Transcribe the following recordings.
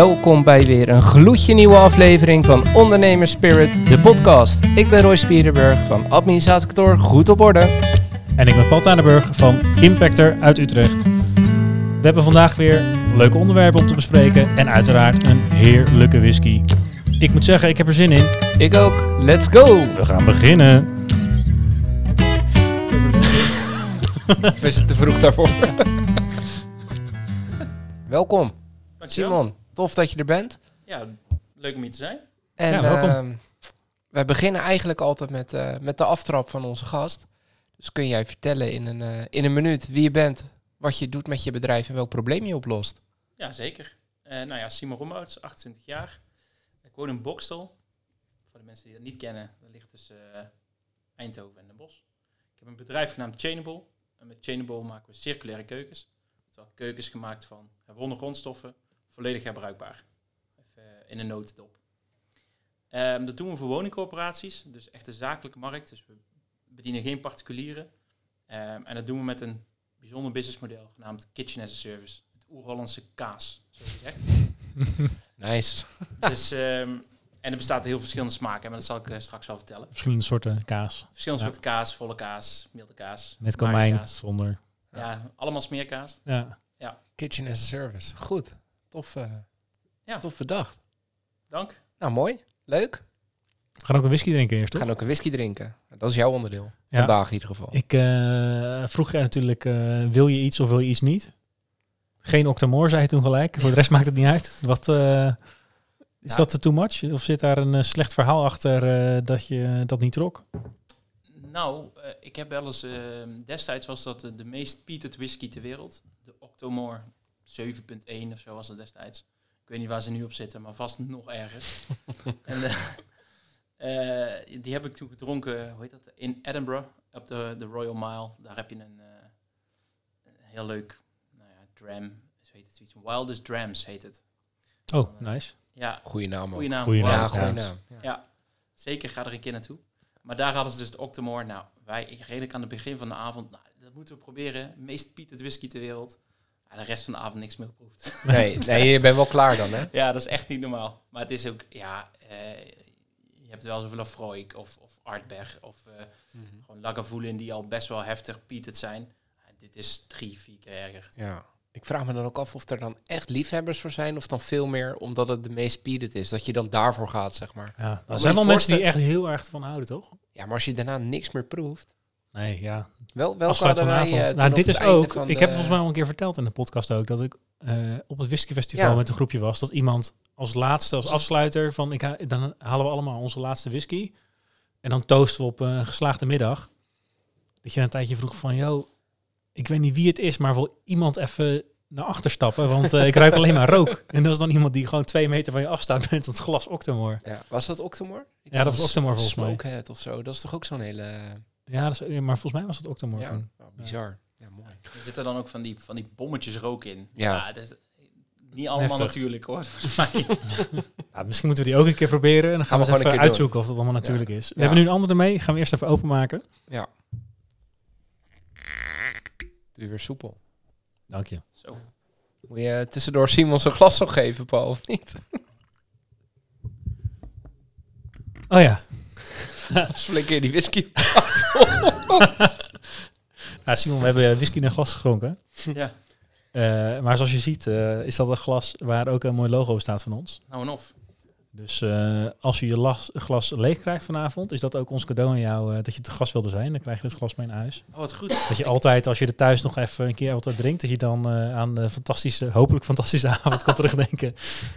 Welkom bij weer een gloedje nieuwe aflevering van Ondernemers Spirit, de podcast. Ik ben Roy Spierenburg van Administratiekantoor Goed op Orde. En ik ben Paul Tanenburg van Impactor uit Utrecht. We hebben vandaag weer leuke onderwerpen om te bespreken en uiteraard een heerlijke whisky. Ik moet zeggen, ik heb er zin in. Ik ook. Let's go! We gaan beginnen. We zijn te vroeg daarvoor. Welkom, Dankjewel. Simon. Tof dat je er bent. Ja, leuk om hier te zijn. En Ja, welkom. ehm, wij beginnen eigenlijk altijd met, eh, met de aftrap van onze gast. Dus kun jij vertellen in een, eh, in een minuut wie je bent, wat je doet met je bedrijf en welk probleem je oplost? Ja, zeker. Eh, nou ja, Simon Rombouts, 28 jaar. Ik woon in Bokstel. Voor de mensen die dat niet kennen, dat ligt tussen eh, Eindhoven en Den Bosch. Ik heb een bedrijf genaamd Chainable. En met Chainable maken we circulaire keukens. Terwijl keukens gemaakt van herwonnen grondstoffen, volledig herbruikbaar. Even eh, in een notendop. Ehm, dat doen we voor woningcorporaties, dus echt de zakelijke markt. Dus we bedienen geen particulieren. Ehm, en dat doen we met een bijzonder businessmodel genaamd Kitchen as a Service. Het oer-Hollandse kaas, zo gezegd. Nice. dus, ehm, en er bestaat heel veel verschillende smaken, maar dat zal ik eh, straks wel vertellen. Verschillende soorten kaas. Verschillende Ja. soorten kaas, volle kaas, milde kaas. Met komijn, zonder. Ja, allemaal smeerkaas. Ja. Kitchen as a service. Goed. Tof, eh, Ja. tof bedacht. Dank. Nou, mooi. Leuk. We gaan ook een whisky drinken eerst, We toch? gaan ook een whisky drinken. Dat is jouw onderdeel. Ja. Vandaag in ieder geval. Ik eh, vroeg je natuurlijk, eh, wil je iets of wil je iets niet? Geen octamoor, zei je toen gelijk. Voor de rest maakt het niet uit. Wat, eh, is Ja. dat te too much? Of zit daar een slecht verhaal achter eh, dat je dat niet trok? Nou, ik heb wel eens... ehm, destijds was dat de, de meest peated whisky ter wereld. De Octomore 7.1 of zo was dat destijds. Ik weet niet waar ze nu op zitten, maar vast nog erger. en, eh, eh, die heb ik toen gedronken, hoe heet dat? In Edinburgh, op de, de Royal Mile. Daar heb je een, eh, een heel leuk nou ja, dram. Zo heet het zoiets. Wildest Drams heet het. Oh, nice. Ja, Goeie naam ook. goede naam. Goeie naam. Drams. naam. Ja. Ja, zeker. Ga er een keer naartoe. Maar daar hadden ze dus de Octomore. Nou, wij redelijk aan het begin van de avond. Nou, dat moeten we proberen. Meest peated whisky ter wereld. Ja, de rest van de avond niks meer geproefd. Nee, nee, je bent wel klaar dan, hè? ja, dat is echt niet normaal. Maar het is ook, ja, eh, je hebt wel zoveel Lafroik of, of Artberg of eh, gewoon Lagavulin die al best wel heftig peated zijn. Dit is drie, vier keer erger. Ja. Ik vraag me dan ook af of er dan echt liefhebbers voor zijn... of dan veel meer omdat het de meest speeded is. Dat je dan daarvoor gaat, zeg maar. Ja, er zijn wel mensen die echt heel erg van houden, toch? Ja, maar als je daarna niks meer proeft... Nee, ja. Wel, wij... avond. eh, nou, dit is ook. Ik de- heb het volgens mij al een keer verteld in de podcast ook dat ik eh, op het whiskyfestival Ja. met een groepje was. Dat iemand als laatste, als afsluiter van ik ha- dan halen we allemaal onze laatste whisky. En dan toosten we op een geslaagde middag. Dat je een tijdje vroeg van, yo, ik weet niet wie het is, maar wil iemand even naar achter stappen, want eh, ik ruik alleen maar rook. En dat is dan iemand die gewoon twee meter van je afstaat met het glas Octomore. Ja, was dat Octomore? Ik Ja, dat was Octomore volgens mij. Smokehead of zo. Dat is toch ook zo'n hele... Ja, dat is, maar volgens mij was het Octomore. Ja, oh, bizar. Ja, mooi. Er zitten dan ook van die, van die bommetjes rook in. Ja. dat is niet allemaal Heftig. natuurlijk hoor, volgens mij. Ja, misschien moeten we die ook een keer proberen. En dan gaan we, Gaan we eens gewoon een even keer uitzoeken of dat allemaal natuurlijk is. We Ja. hebben nu een andere mee. Gaan we eerst even openmaken. Ja. Doe je weer soepel. Dank je. Zo. Moet je tussendoor Simon zijn glas nog geven, Paul, of niet? Oh ja. Flink keer die whisky. ja, Simon, we hebben whisky in een glas geschonken. Ja, Eh, maar zoals je ziet eh, is dat een glas waar ook een mooi logo staat van ons. nou en of. Dus eh, als je je las, glas leeg krijgt vanavond, is dat ook ons cadeau aan jou eh, dat je te gast wilde zijn. Dan krijg je dit glas mee naar huis. Oh, wat goed. Dat je altijd, als je er thuis nog even een keer wat drinkt, dat je dan eh, aan de fantastische, hopelijk fantastische avond kan terugdenken.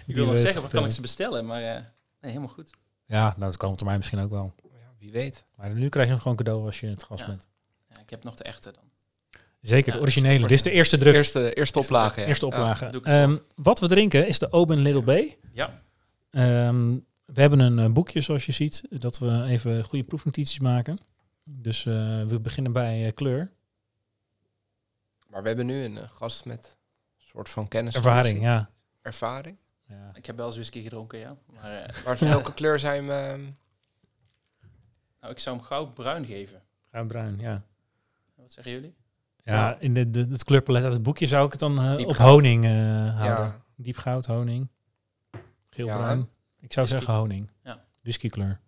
Ik wil nog zeggen, wat kan ik ze bestellen? Maar eh, nee, helemaal goed. Ja, nou, dat kan op termijn misschien ook wel. Ja, wie weet. Maar nu krijg je hem gewoon cadeau als je in het glas Ja. bent. Ja, ik heb nog de echte dan. Zeker, Ja, de originele. Dit is de eerste druk. Eerste, eerste oplage. ja. Eerste Ja. oplage. voor. Ehm, wat we drinken is de Oben Little B. Ja, Ehm, we hebben een eh, boekje, zoals je ziet, dat we even goede proefnotities maken. Dus eh, we beginnen bij eh, kleur. Maar we hebben nu een gast met een soort van kennis. Ervaring, ja. Ervaring. ja. ik heb wel eens whisky gedronken, ja. Maar eh, Maar welke kleur zijn we... nou, ik zou hem goudbruin geven. Bruin, ja. Wat zeggen jullie? Ja, in de, de, het kleurpalet uit het boekje zou ik het dan eh, Diep op goud. honing eh, houden. ja, Diep goud, honing. Geel-bruin. Ik zou Whisky. zeggen honing. Ja. Whiskykleur.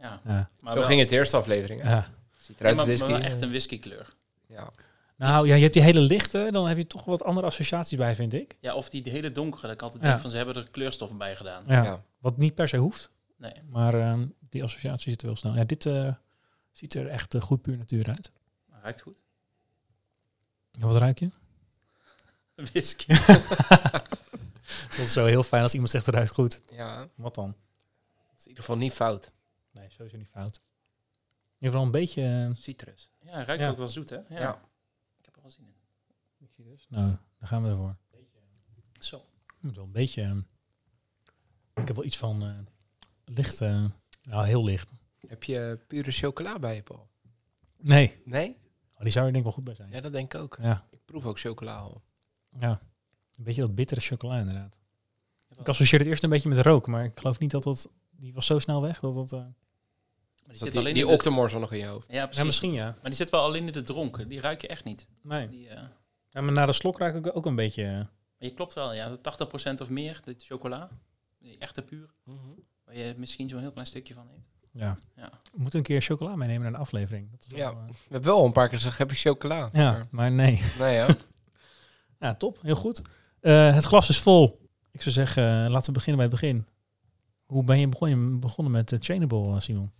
Ja, Ja. maar Zo wel, ging het de eerste aflevering. hè? ja. Ziet eruit maar, whisky. echt een whiskykleur. Ja. Nou ja, je hebt die hele lichte, dan heb je toch wat andere associaties bij, vind ik. Ja, of die hele donkere. Dat ik altijd Ja. denk van ze hebben er kleurstoffen bij gedaan. Ja. Ja. Wat niet per se hoeft, Nee. maar ehm, die associatie zit er wel snel. Ja, dit eh, ziet er echt eh, goed puur natuur uit. Ruikt goed. En wat ruik je? Whisky. Dat is zo heel fijn als iemand zegt eruit goed. ja, Wat dan? dat is in ieder geval niet fout. Nee, sowieso niet fout. In ieder geval een beetje... eh, Citrus. Ja, ruikt Ja. ook wel zoet, hè? Ja. Ja. Ik heb er wel zin in. nou, daar gaan we ervoor. Zo. Moet wel een beetje... eh, ik heb wel iets van licht... eh, nou, heel licht. Heb je pure chocola bij je, Paul? Nee. Nee? Oh, die zou er denk ik wel goed bij zijn. Ja, dat denk ik ook. Ja. Ik proef ook chocola al. ja. Een beetje dat bittere chocola inderdaad. Ik associeer het eerst een beetje met rook, maar ik geloof niet dat dat... Die was zo snel weg dat dat... eh, die Dat zit die, alleen die octomor nog in je hoofd. Ja, precies. ja, misschien ja. Maar die zit wel alleen in de dronken. Die ruik je echt niet. Nee. Die, eh, Ja, maar na de slok ruik ik ook een beetje... Maar je klopt wel, ja. 80% of meer, de chocola. Die echte puur. Waar je misschien zo'n heel klein stukje van eet. ja. Ja. We moeten een keer chocola meenemen naar een aflevering. Dat is wel, Ja. eh, We hebben wel een paar keer gezegd, heb je chocola? ja, Maar- maar nee. Nee, ja. Ja, top. Heel goed. Eh, het glas is vol. Ik zou zeggen, eh, laten we beginnen bij het begin. Hoe ben je begonnen, begonnen met uh, Chainable, eh, Simon?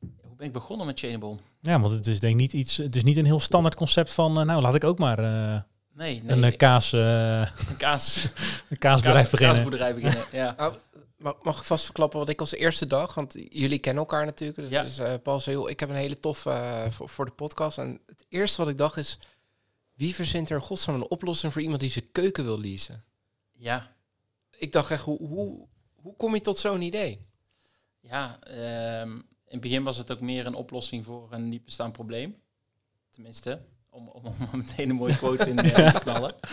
Hoe ben ik begonnen met Chainable? Ja, want het is denk ik niet iets. Het is niet een heel standaard concept van. eh, nou, laat ik ook maar eh, Nee, nee. een eh, kaas, eh, een kaas, een kaasbedrijf kaas, beginnen. kaasboerderij beginnen. Ja. Nou, mag, ik vast verklappen wat ik als eerste dag, want jullie kennen elkaar natuurlijk. Dus, Ja. dus, eh, Paul zei, joh, ik heb een hele tof eh, voor, voor de podcast. En het eerste wat ik dacht is, wie verzint er godsnaam een oplossing voor iemand die zijn keuken wil leasen? ja, Ik dacht echt, hoe, hoe, hoe kom je tot zo'n idee? ja ehm, in het begin was het ook meer een oplossing voor een niet bestaand probleem. Tenminste, om, om, om meteen een mooie quote in eh, te knallen.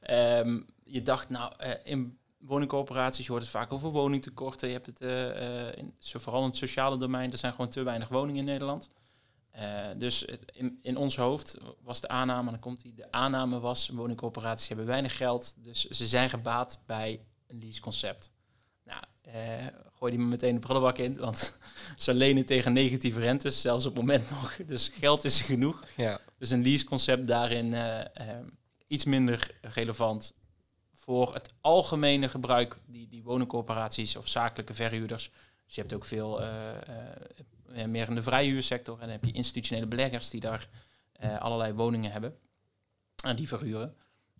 Ehm, je dacht, nou, eh, in woningcorporaties, je hoort het vaak over woningtekorten. Je hebt het eh, in, zo, vooral in het sociale domein, er zijn gewoon te weinig woningen in Nederland. Eh, dus in, in ons hoofd was de aanname, en dan komt die, de aanname was, woningcorporaties hebben weinig geld, dus ze zijn gebaat bij een leaseconcept. Nou, gooi die maar meteen de prullenbak in, want ze lenen tegen negatieve rentes, zelfs op het moment nog. Dus geld is er genoeg. Ja, Dus een leaseconcept daarin eh, iets minder relevant voor het algemene gebruik, die, die woningcorporaties of zakelijke verhuurders. Dus je hebt ook veel eh, eh, meer in de vrijhuursector. En dan heb je institutionele beleggers die daar eh, allerlei woningen hebben en die verhuren.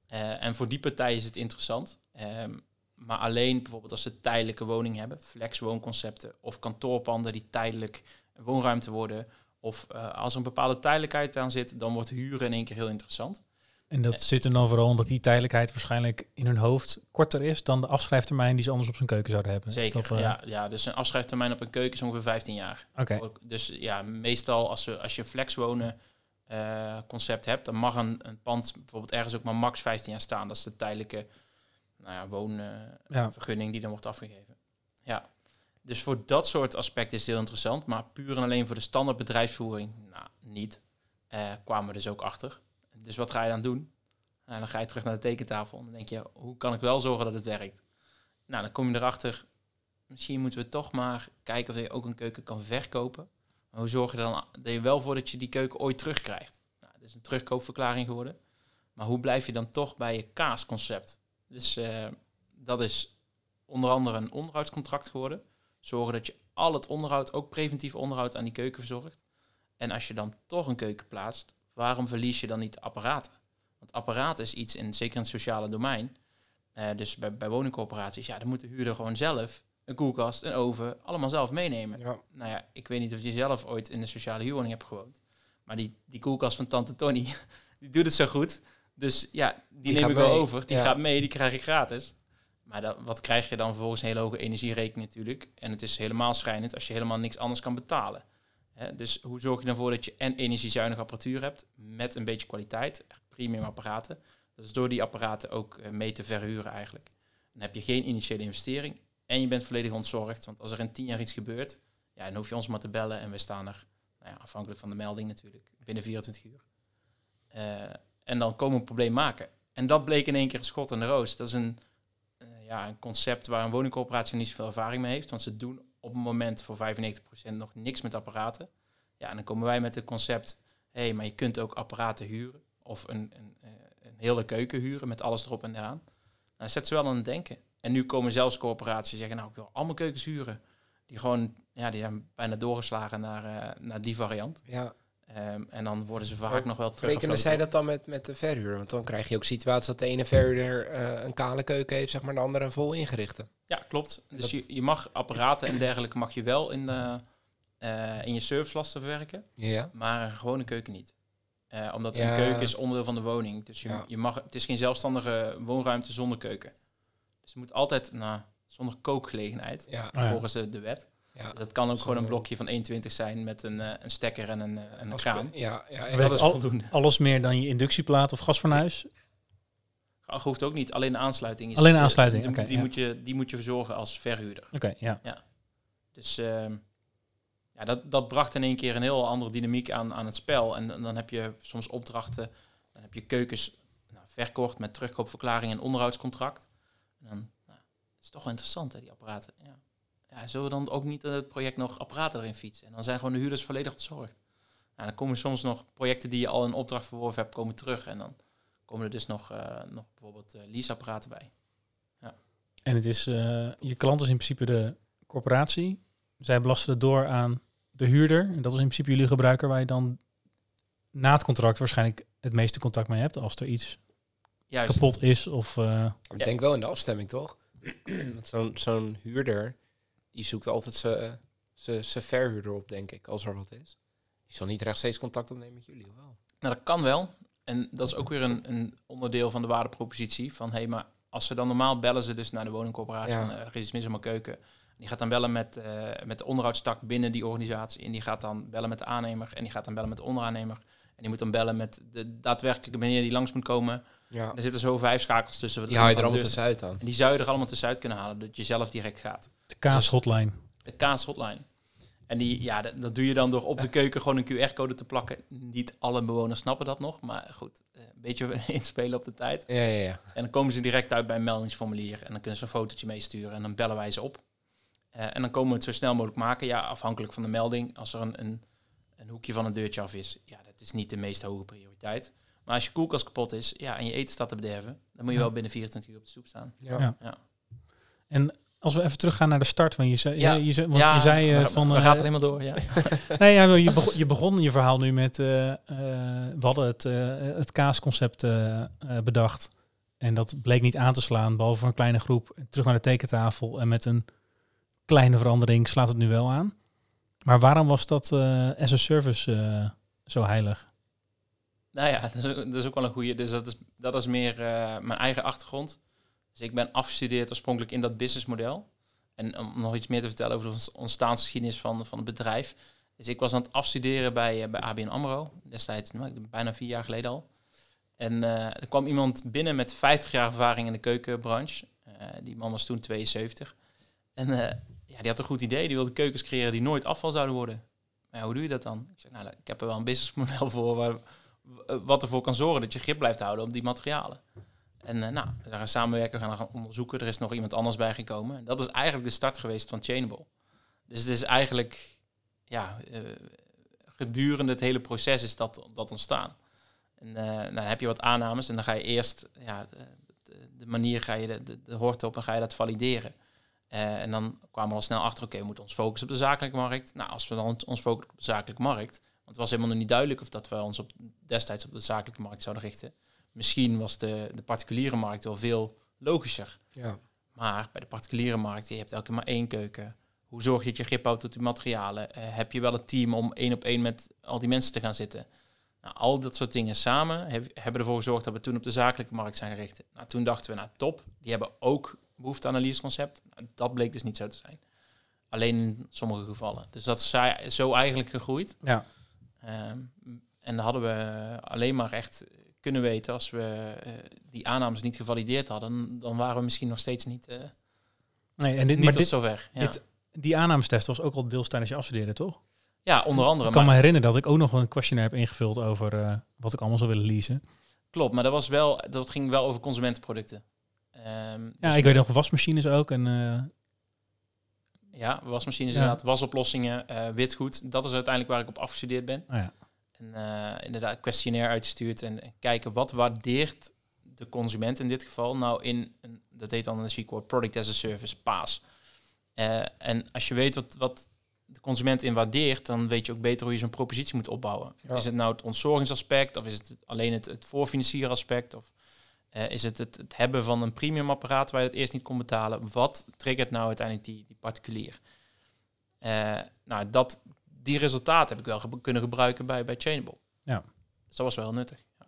En voor die partij is het interessant. Ehm, maar alleen bijvoorbeeld als ze tijdelijke woningen hebben, flexwoonconcepten of kantoorpanden die tijdelijk woonruimte worden. Of als er een bepaalde tijdelijkheid aan zit, dan wordt huren in één keer heel interessant. En dat zit er dan vooral omdat die tijdelijkheid waarschijnlijk in hun hoofd korter is dan de afschrijftermijn die ze anders op zijn keuken zouden hebben. Zeker, dat, eh, ja, ja. Dus een afschrijftermijn op een keuken is ongeveer 15 jaar. Oké. Dus ja, meestal als, je als je flexwonen eh, concept hebt, dan mag een, een pand bijvoorbeeld ergens ook maar max 15 jaar staan. Dat is de tijdelijke nou ja, woonvergunning Ja. die dan wordt afgegeven. Ja. Dus voor dat soort aspecten is het heel interessant. Maar puur en alleen voor de standaard bedrijfsvoering, nou, niet. Eh, kwamen we dus ook achter. Dus wat ga je dan doen? Nou, dan ga je terug naar de tekentafel. En dan denk je, hoe kan ik wel zorgen dat het werkt? Nou, dan kom je erachter, misschien moeten we toch maar kijken of je ook een keuken kan verkopen. Maar hoe zorg je dan dat je wel voor dat je die keuken ooit terugkrijgt? Nou, dat is een terugkoopverklaring geworden. Maar hoe blijf je dan toch bij je kaasconcept? Dus eh, dat is onder andere een onderhoudscontract geworden. Zorgen dat je al het onderhoud, ook preventief onderhoud aan die keuken verzorgt. En als je dan toch een keuken plaatst, waarom verlies je dan niet de apparaten? Want apparaten is iets, in, zeker in het sociale domein, eh, dus bij, bij woningcorporaties, ja, dan moet de huurder gewoon zelf een koelkast, een oven, allemaal zelf meenemen. ja. Nou ja, ik weet niet of je zelf ooit in een sociale huurwoning hebt gewoond. Maar die, die koelkast van tante Tony, die doet het zo goed. Dus ja, die, Die neem ik wel mee. over. Die Ja. gaat mee, die krijg ik gratis. Maar dat, wat krijg je dan vervolgens? Een hele hoge energierekening natuurlijk. En het is helemaal schrijnend als je helemaal niks anders kan betalen. Dus hoe zorg je dan voor dat je en energiezuinige apparatuur hebt met een beetje kwaliteit, echt premium apparaten. Is door die apparaten ook eh, mee te verhuren eigenlijk. Dan heb je geen initiële investering en je bent volledig ontzorgd. Want als er in tien jaar iets gebeurt, ja, dan hoef je ons maar te bellen en we staan er, nou ja, afhankelijk van de melding natuurlijk, binnen 24 uur. Eh, en dan komen we een probleem maken. En dat bleek in één keer een schot in de roos. Dat is een, eh, ja, een concept waar een woningcorporatie niet zoveel ervaring mee heeft. Want ze doen op het moment voor 95% nog niks met apparaten. Ja, en dan komen wij met het concept, hé, hey, maar je kunt ook apparaten huren. Of een, een, eh, een hele keuken huren met alles erop en eraan. Nou, dat zet ze wel aan het denken. En nu komen zelfs corporaties zeggen, nou, ik wil allemaal keukens huren. Die gewoon, ja, die zijn bijna doorgeslagen naar, eh, naar die variant. Ja. Ehm, en dan worden ze vaak Maar nog wel Rekenen zij dat dan met, met de verhuur? Want dan krijg je ook situaties dat de ene verhuurder eh, een kale keuken heeft, zeg maar, de andere een vol ingerichte. Ja, klopt. Dus Dat- je, je mag apparaten en dergelijke mag je wel in, de, eh, in je servicelasten verwerken, Ja. maar een gewone keuken niet. Eh, omdat Ja. een keuken is onderdeel van de woning. Dus je, Ja. je mag, het is geen zelfstandige woonruimte zonder keuken. Dus het moet altijd nou, zonder kookgelegenheid, Ja. ja. volgens de, de wet. ja. Dus dat kan ook Zo- gewoon een blokje van 1,20 zijn met een, eh, een stekker en een, en een kraan. Ja, ja, Dat is al- voldoende. Alles meer dan je inductieplaat of gasfornuis? Hoeft ook niet. Alleen de aansluiting is. Alleen de eh, aansluiting, die, ja. moet je, die moet je verzorgen als verhuurder. Oké, ja. Dus ehm, ja, dat, dat bracht in één keer een heel andere dynamiek aan, aan het spel. En, dan- dan heb je soms opdrachten, dan heb je keukens nou, verkocht met terugkoopverklaring en onderhoudscontract. En dan, nou, het is toch wel interessant, hè, die apparaten. Ja. Ja, zullen we dan ook niet in het project nog apparaten erin fietsen? En dan zijn gewoon de huurders volledig ontzorgd. Nou, dan komen soms nog projecten die je al een opdracht verworven hebt, komen terug. En dan komen er dus nog, eh, nog bijvoorbeeld eh, leaseapparaten bij. En het is, eh, je klant is in principe de corporatie. Zij belasten het door aan de huurder. En dat is in principe jullie gebruiker waar je dan na het contract waarschijnlijk het meeste contact mee hebt. Als er iets Juist. kapot is of... eh, Ik denk wel in de afstemming, toch? Zo'n zo'n huurder, die zoekt altijd zijn- verhuurder op, denk ik, als er wat is. Die zal niet rechtstreeks contact opnemen met jullie, of wel? Nou, dat kan wel. En dat is ook weer een, een onderdeel van de waardepropositie. Van hé, hey, maar als ze dan normaal bellen ze dus naar de woningcorporatie Ja. van eh, er is iets mis in mijn keuken. Die gaat dan bellen met, eh, met de onderhoudstak binnen die organisatie. En die gaat dan bellen met de aannemer. En die gaat dan bellen met de onderaannemer. En die moet dan bellen met de daadwerkelijke meneer die langs moet komen. Ja. Er zitten zo vijf schakels tussen. Die haal je er allemaal tussenuit aan. En die zou je er allemaal tussenuit kunnen halen. Dat je zelf direct gaat. de kaas-hotline. De kaas-hotline. En die, ja, dat, dat doe je dan door op de keuken gewoon een QR-code te plakken. Niet alle bewoners snappen dat nog, maar goed, eh, een beetje inspelen op de tijd. Ja, ja, ja. En dan komen ze direct uit bij een meldingsformulier en dan kunnen ze een fotootje meesturen en dan bellen wij ze op. Eh, en dan komen we het zo snel mogelijk maken, ja, afhankelijk van de melding. Als er een, een, een hoekje van een deurtje af is, ja, dat is niet de meest hoge prioriteit. Maar als je koelkast kapot is, ja, en je eten staat te bederven, dan moet je Ja. wel binnen 24 uur op de stoep staan. ja. Ja. Ja. En als we even teruggaan naar de start, want je zei, Ja. je, want je zei eh, van... we eh, gaan er helemaal door, ja. Nee, ja, je, begon, je begon je verhaal nu met... eh, eh, we hadden het, eh, het kaasconcept eh, eh, bedacht. En dat bleek niet aan te slaan, behalve voor een kleine groep. Terug naar de tekentafel en met een kleine verandering slaat het nu wel aan. Maar waarom was dat eh as a service eh, zo heilig? Nou ja, dat is, ook- dat is ook wel een goede. Dus dat is, dat is meer eh, mijn eigen achtergrond. Dus ik ben afgestudeerd oorspronkelijk in dat businessmodel. En om nog iets meer te vertellen over de ont- ontstaansgeschiedenis van, van het bedrijf. Dus ik was aan het afstuderen bij, eh, bij ABN AMRO. Destijds, nou, bijna vier jaar geleden al. En eh, er kwam iemand binnen met 50 jaar ervaring in de keukenbranche. Eh, die man was toen 72. En ja, die had een goed idee. Die wilde keukens creëren die nooit afval zouden worden. Maar hoe doe je dat dan? Ik zeg, nou, ik heb er wel een businessmodel voor... Waar, wat ervoor kan zorgen dat je grip blijft houden op die materialen. En eh, nou, we gaan samenwerken, we gaan gaan onderzoeken. Er is nog iemand anders bijgekomen. En dat is eigenlijk de start geweest van Chainable. Dus het is eigenlijk, ja, eh, gedurende het hele proces is dat, dat ontstaan. En eh, nou, dan heb je wat aannames en dan ga je eerst, ja, de, manier ga je de, hoort op en ga je dat valideren. En dan kwamen we al snel achter, oké, we moeten ons focussen op de zakelijke markt. Nou, als we dan ons focussen op de zakelijke markt, want het was helemaal nog niet duidelijk of dat we ons op, destijds op de zakelijke markt zouden richten. Misschien was de, de particuliere markt wel veel logischer. Ja. Maar bij de particuliere markt, je hebt elke maar één keuken. Hoe zorg je dat je grip houdt op die materialen? Eh, heb je wel het team om één op één met al die mensen te gaan zitten? Nou, al dat soort dingen samen heb- hebben ervoor gezorgd dat we toen op de zakelijke markt zijn gericht. Nou, toen dachten we, nou top, die hebben ook behoefteanalyseconcept. Nou, dat bleek dus niet zo te zijn. Alleen in sommige gevallen. Dus dat is zo eigenlijk gegroeid. Ja. Ehm, en dan hadden we alleen maar echt kunnen weten als we eh, die aannames niet gevalideerd hadden, dan waren we misschien nog steeds niet, eh Nee, en dit, niet maar dit, zover. Ja. dit- die aannamestest was ook al deels tijdens je afstuderen, toch? ja, onder andere. Ik kan maar- me herinneren dat ik ook nog een questionnaire heb ingevuld over eh, wat ik allemaal zou willen leasen. Klopt, maar dat was wel, dat ging wel over consumentenproducten. Eh, Ehm, Ja, dus ik weet nog wasmachines ook. En, Ja, wasmachines Ja. inderdaad, wasoplossingen, witgoed. Dat is uiteindelijk waar ik op afgestudeerd ben. nou ja. En eh, inderdaad, questionnaire uitgestuurd en, en kijken wat waardeert de consument in dit geval nou in, een, dat heet dan een C-Core Product as a Service, PAS. Eh, en als je weet wat, wat de consument in waardeert, dan weet je ook beter hoe je zo'n propositie moet opbouwen. Ja. Is het nou het ontzorgingsaspect of is het alleen het, het voorfinancieraspect of eh, is het, het het hebben van een premium apparaat waar je het eerst niet kon betalen? Wat triggert nou uiteindelijk die, die particulier? Nou, dat, die resultaten heb ik wel ge- kunnen gebruiken bij, bij Chainable. Ja. Dus dat was wel heel nuttig. Ja.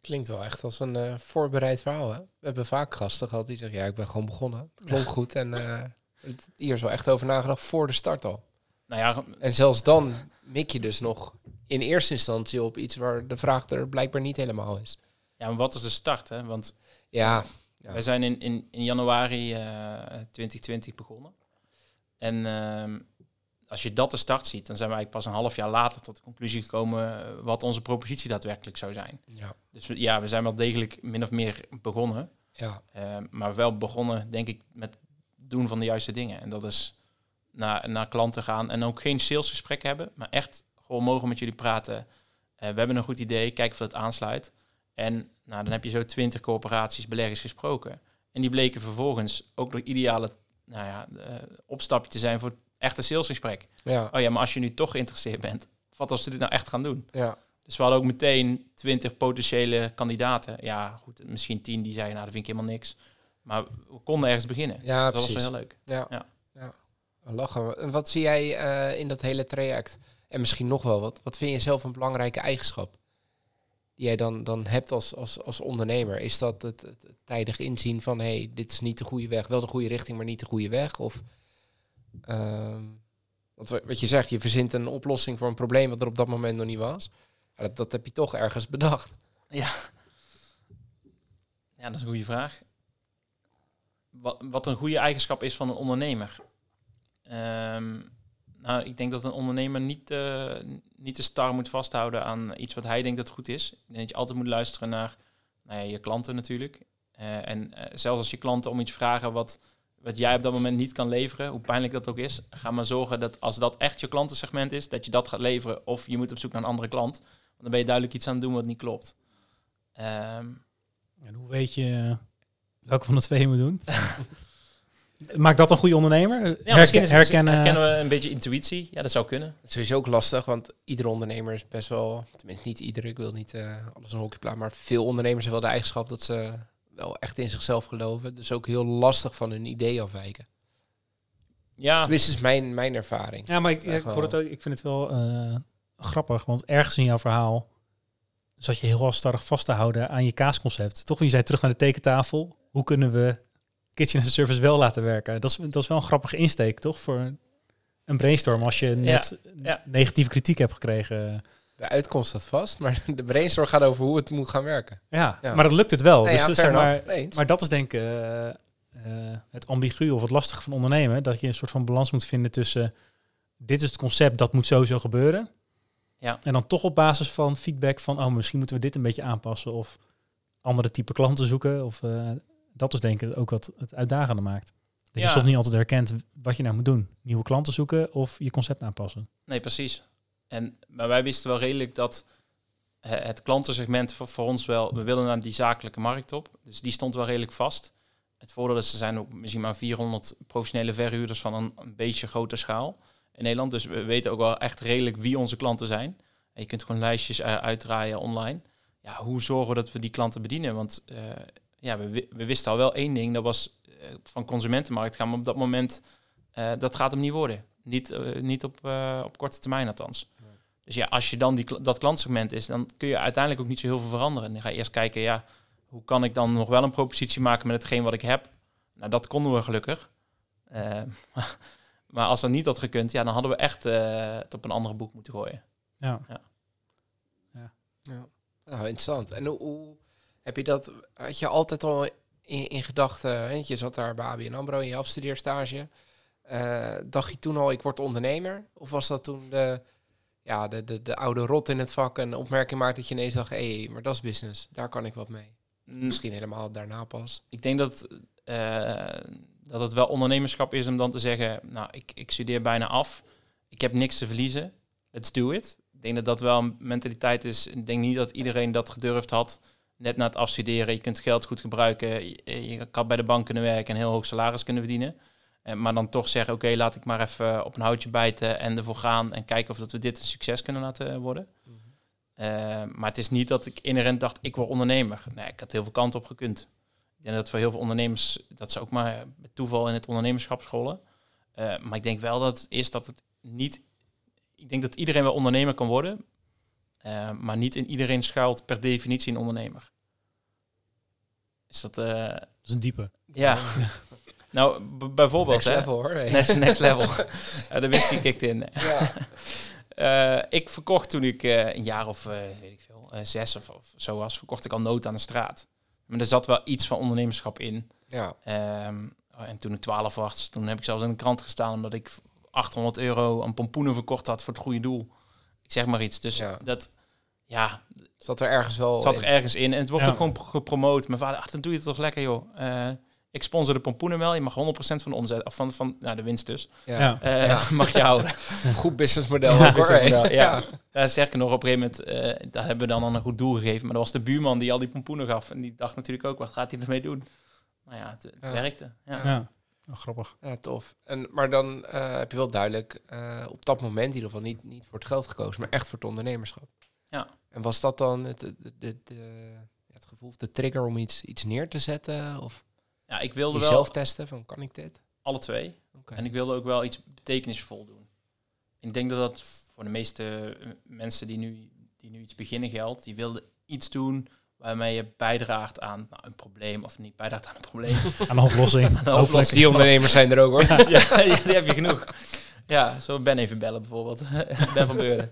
Klinkt wel echt als een eh, voorbereid verhaal. Hè? We hebben vaak gasten gehad die zeggen, ja, ik ben gewoon begonnen. Het klonk goed en eh, het, hier is wel echt over nagedacht voor de start al. Nou ja, En zelfs dan mik je dus nog in eerste instantie op iets waar de vraag er blijkbaar niet helemaal is. ja, maar wat is de start? Hè? Want Ja, Ja. wij zijn in, in, in januari eh 2020 begonnen. En ehm, als je dat de start ziet, dan zijn we eigenlijk pas een half jaar later tot de conclusie gekomen eh, wat onze propositie daadwerkelijk zou zijn. ja, Dus ja, we zijn wel degelijk min of meer begonnen. ja, Eh, maar wel begonnen, denk ik, met doen van de juiste dingen. En dat is naar, naar klanten gaan en ook geen salesgesprek hebben, maar echt gewoon mogen met jullie praten. Eh, we hebben een goed idee, kijk of het aansluit. En nou, dan heb je zo twintig corporaties, beleggers gesproken. En die bleken vervolgens ook nog ideale nou ja, opstapje te zijn voor het echte salesgesprek. ja, Oh ja, maar als je nu toch geïnteresseerd bent, wat als we dit nou echt gaan doen? ja. Dus we hadden ook meteen 20 potentiële kandidaten. Ja, goed, misschien 10 die zeiden, nou, dat vind ik helemaal niks. Maar we konden ergens beginnen. Ja, dat was wel heel leuk. Ja. Ja. ja. Lachen. En wat zie jij eh, in dat hele traject? En misschien nog wel, wat, wat vind je zelf een belangrijke eigenschap? Die jij dan, dan hebt als, als, als ondernemer. Is dat het, het, het tijdig inzien van, hé, hey, dit is niet de goede weg. Wel de goede richting, maar niet de goede weg? Of, ehm, wat je zegt, je verzint een oplossing voor een probleem wat er op dat moment nog niet was. Ja, dat, dat heb je toch ergens bedacht. Ja, dat is een goede vraag. Wat, wat een goede eigenschap is van een ondernemer. Ehm, nou, ik denk dat een ondernemer niet, eh, niet te star moet vasthouden aan iets wat hij denkt dat goed is. Ik denk dat je altijd moet luisteren naar nou ja, je klanten natuurlijk. Eh, en eh, zelfs als je klanten om iets vragen wat, wat jij op dat moment niet kan leveren, hoe pijnlijk dat ook is, ga maar zorgen dat als dat echt je klantensegment is, dat je dat gaat leveren. Of je moet op zoek naar een andere klant. Want dan ben je duidelijk iets aan het doen wat niet klopt. Ehm, En hoe weet je welke van de twee je moet doen? Maakt dat een goede ondernemer? ja, Herken- misschien is, herkennen, herkennen we een beetje intuïtie. Ja, dat zou kunnen. Het is sowieso ook lastig, want iedere ondernemer is best wel, tenminste niet iedere, ik wil niet eh, alles een hokje plaatsen, maar veel ondernemers hebben wel de eigenschap dat ze wel echt in zichzelf geloven. Dus ook heel lastig van hun idee afwijken. Ja, Tenminste is mijn, mijn ervaring. Ja, maar ik, ik, hoor wel. het ook, ik vind het wel eh, grappig, want ergens in jouw verhaal zat je heel halstarrig vast te houden aan je kaasconcept. Toch, je zei terug naar de tekentafel. Hoe kunnen we Kitchen as a Service wel laten werken? Dat is, dat is wel een grappige insteek, toch? Voor een brainstorm als je net ja. negatieve kritiek hebt gekregen. De uitkomst staat vast, maar de brainstorm gaat over hoe het moet gaan werken. Ja, Ja. maar dan lukt het wel. Nee, dus ja, dat zeg maar, maar dat is denk ik eh, eh, het ambigu of het lastige van ondernemen. Dat je een soort van balans moet vinden tussen dit is het concept, dat moet sowieso gebeuren. Ja. En dan toch op basis van feedback van, oh, misschien moeten we dit een beetje aanpassen of andere type klanten zoeken. Of eh, dat is denk ik ook wat het uitdagende maakt. Dat Ja. je soms niet altijd herkent wat je nou moet doen. Nieuwe klanten zoeken of je concept aanpassen. nee, precies. En, maar wij wisten wel redelijk dat het klantensegment voor, ons wel... We willen naar die zakelijke markt op. Dus die stond wel redelijk vast. Het voordeel is, er zijn ook misschien maar 400 professionele verhuurders van een, een beetje grote schaal in Nederland. Dus we weten ook wel echt redelijk wie onze klanten zijn. En je kunt gewoon lijstjes eh, uitdraaien online. Ja, hoe zorgen we dat we die klanten bedienen? Want eh, ja, we, wi- we wisten al wel één ding. Dat was eh, van consumentenmarkt gaan we op dat moment... dat gaat hem niet worden. Niet, niet op, op korte termijn althans. Dus ja, als je dan die, dat klantsegment is, dan kun je uiteindelijk ook niet zo heel veel veranderen. Dan ga je eerst kijken, ja, hoe kan ik dan nog wel een propositie maken met hetgeen wat ik heb? Nou, dat konden we gelukkig. Eh, maar als dat niet had gekund, ja, dan hadden we echt eh, het op een andere boek moeten gooien. Ja. Nou, interessant. En hoe, hoe heb je dat, had je altijd al in, in gedachten, hè? je zat daar bij ABN AMRO in je afstudeerstage. Eh, dacht je toen al, ik word ondernemer? Of was dat toen de, ja, de, de, de oude rot in het vak een opmerking maakt dat je ineens dacht, hé, hey, maar dat is business, daar kan ik wat mee. Mm, Misschien helemaal daarna pas. ik denk dat, eh, dat het wel ondernemerschap is om dan te zeggen, nou, ik, ik studeer bijna af. Ik heb niks te verliezen. Let's do it. Ik denk dat dat wel een mentaliteit is. Ik denk niet dat iedereen dat gedurfd had. Net na het afstuderen, je kunt geld goed gebruiken. Je, je kan bij de bank kunnen werken en heel hoog salaris kunnen verdienen. Eh, maar dan toch zeggen, oké, laat ik maar even op een houtje bijten en ervoor gaan. En kijken of dat we dit een succes kunnen laten worden. Eh, maar het is niet dat ik inherent dacht, ik word ondernemer. Nee, ik had heel veel kanten op gekund. Ik denk dat voor heel veel ondernemers, dat ze ook maar met toeval in het ondernemerschap scholen. Eh, maar ik denk wel dat het is dat het niet... Ik denk dat iedereen wel ondernemer kan worden. eh, maar niet in iedereen schuilt per definitie een ondernemer. Is dat... eh, Dat is een diepe. ja. nou, bijvoorbeeld... Next hè, level hoor. Hey. Next, next level. De whisky kicked in. Ja. Eh, ik verkocht toen ik eh, een jaar of, eh, weet ik veel, zes of, of zo was, verkocht ik al nood aan de straat. Maar er zat wel iets van ondernemerschap in. ja. Ehm, en toen ik 12 was, toen heb ik zelfs in de krant gestaan omdat ik 800 euro aan pompoenen verkocht had voor het goede doel. Ik zeg maar iets. Dus Ja. dat, ja, Zat er ergens wel zat er in. ergens in. En het wordt Ja. ook gewoon gepromoot. Mijn vader, ach, dan doe je het toch lekker, joh. Eh, ik sponsor de pompoenen wel. Je mag 100% van de omzet, of van, van nou, de winst dus, Ja. Ja. eh, Ja. mag je houden. Goed businessmodel ook hoor. businessmodel, ja. Ja, sterker nog, op een gegeven moment, eh, daar hebben we dan aan een goed doel gegeven. Maar dat was de buurman die al die pompoenen gaf. En die dacht natuurlijk ook, wat gaat hij ermee doen? Maar ja, het, het Ja. werkte. Ja. Ja. Oh, grappig. Ja, tof. En, maar dan eh, heb je wel duidelijk eh, op dat moment in ieder geval niet, niet voor het geld gekozen, maar echt voor het ondernemerschap. Ja. En was dat dan het, het, het, het, ja, het gevoel of de trigger om iets, iets neer te zetten? Of ja, ik wilde wel jezelf testen van kan ik dit? alle twee. Oké. En ik wilde ook wel iets betekenisvol doen. Ik denk dat dat voor de meeste eh, mensen die nu, die nu iets beginnen geldt. Die wilden iets doen waarmee je bijdraagt aan nou, een probleem. Of niet bijdraagt aan een probleem. Aan de oplossing. oplossing. Die ondernemers zijn er ook hoor. ja, ja, die heb je genoeg. Ja, zo Ben even bellen bijvoorbeeld. ben van Beurden.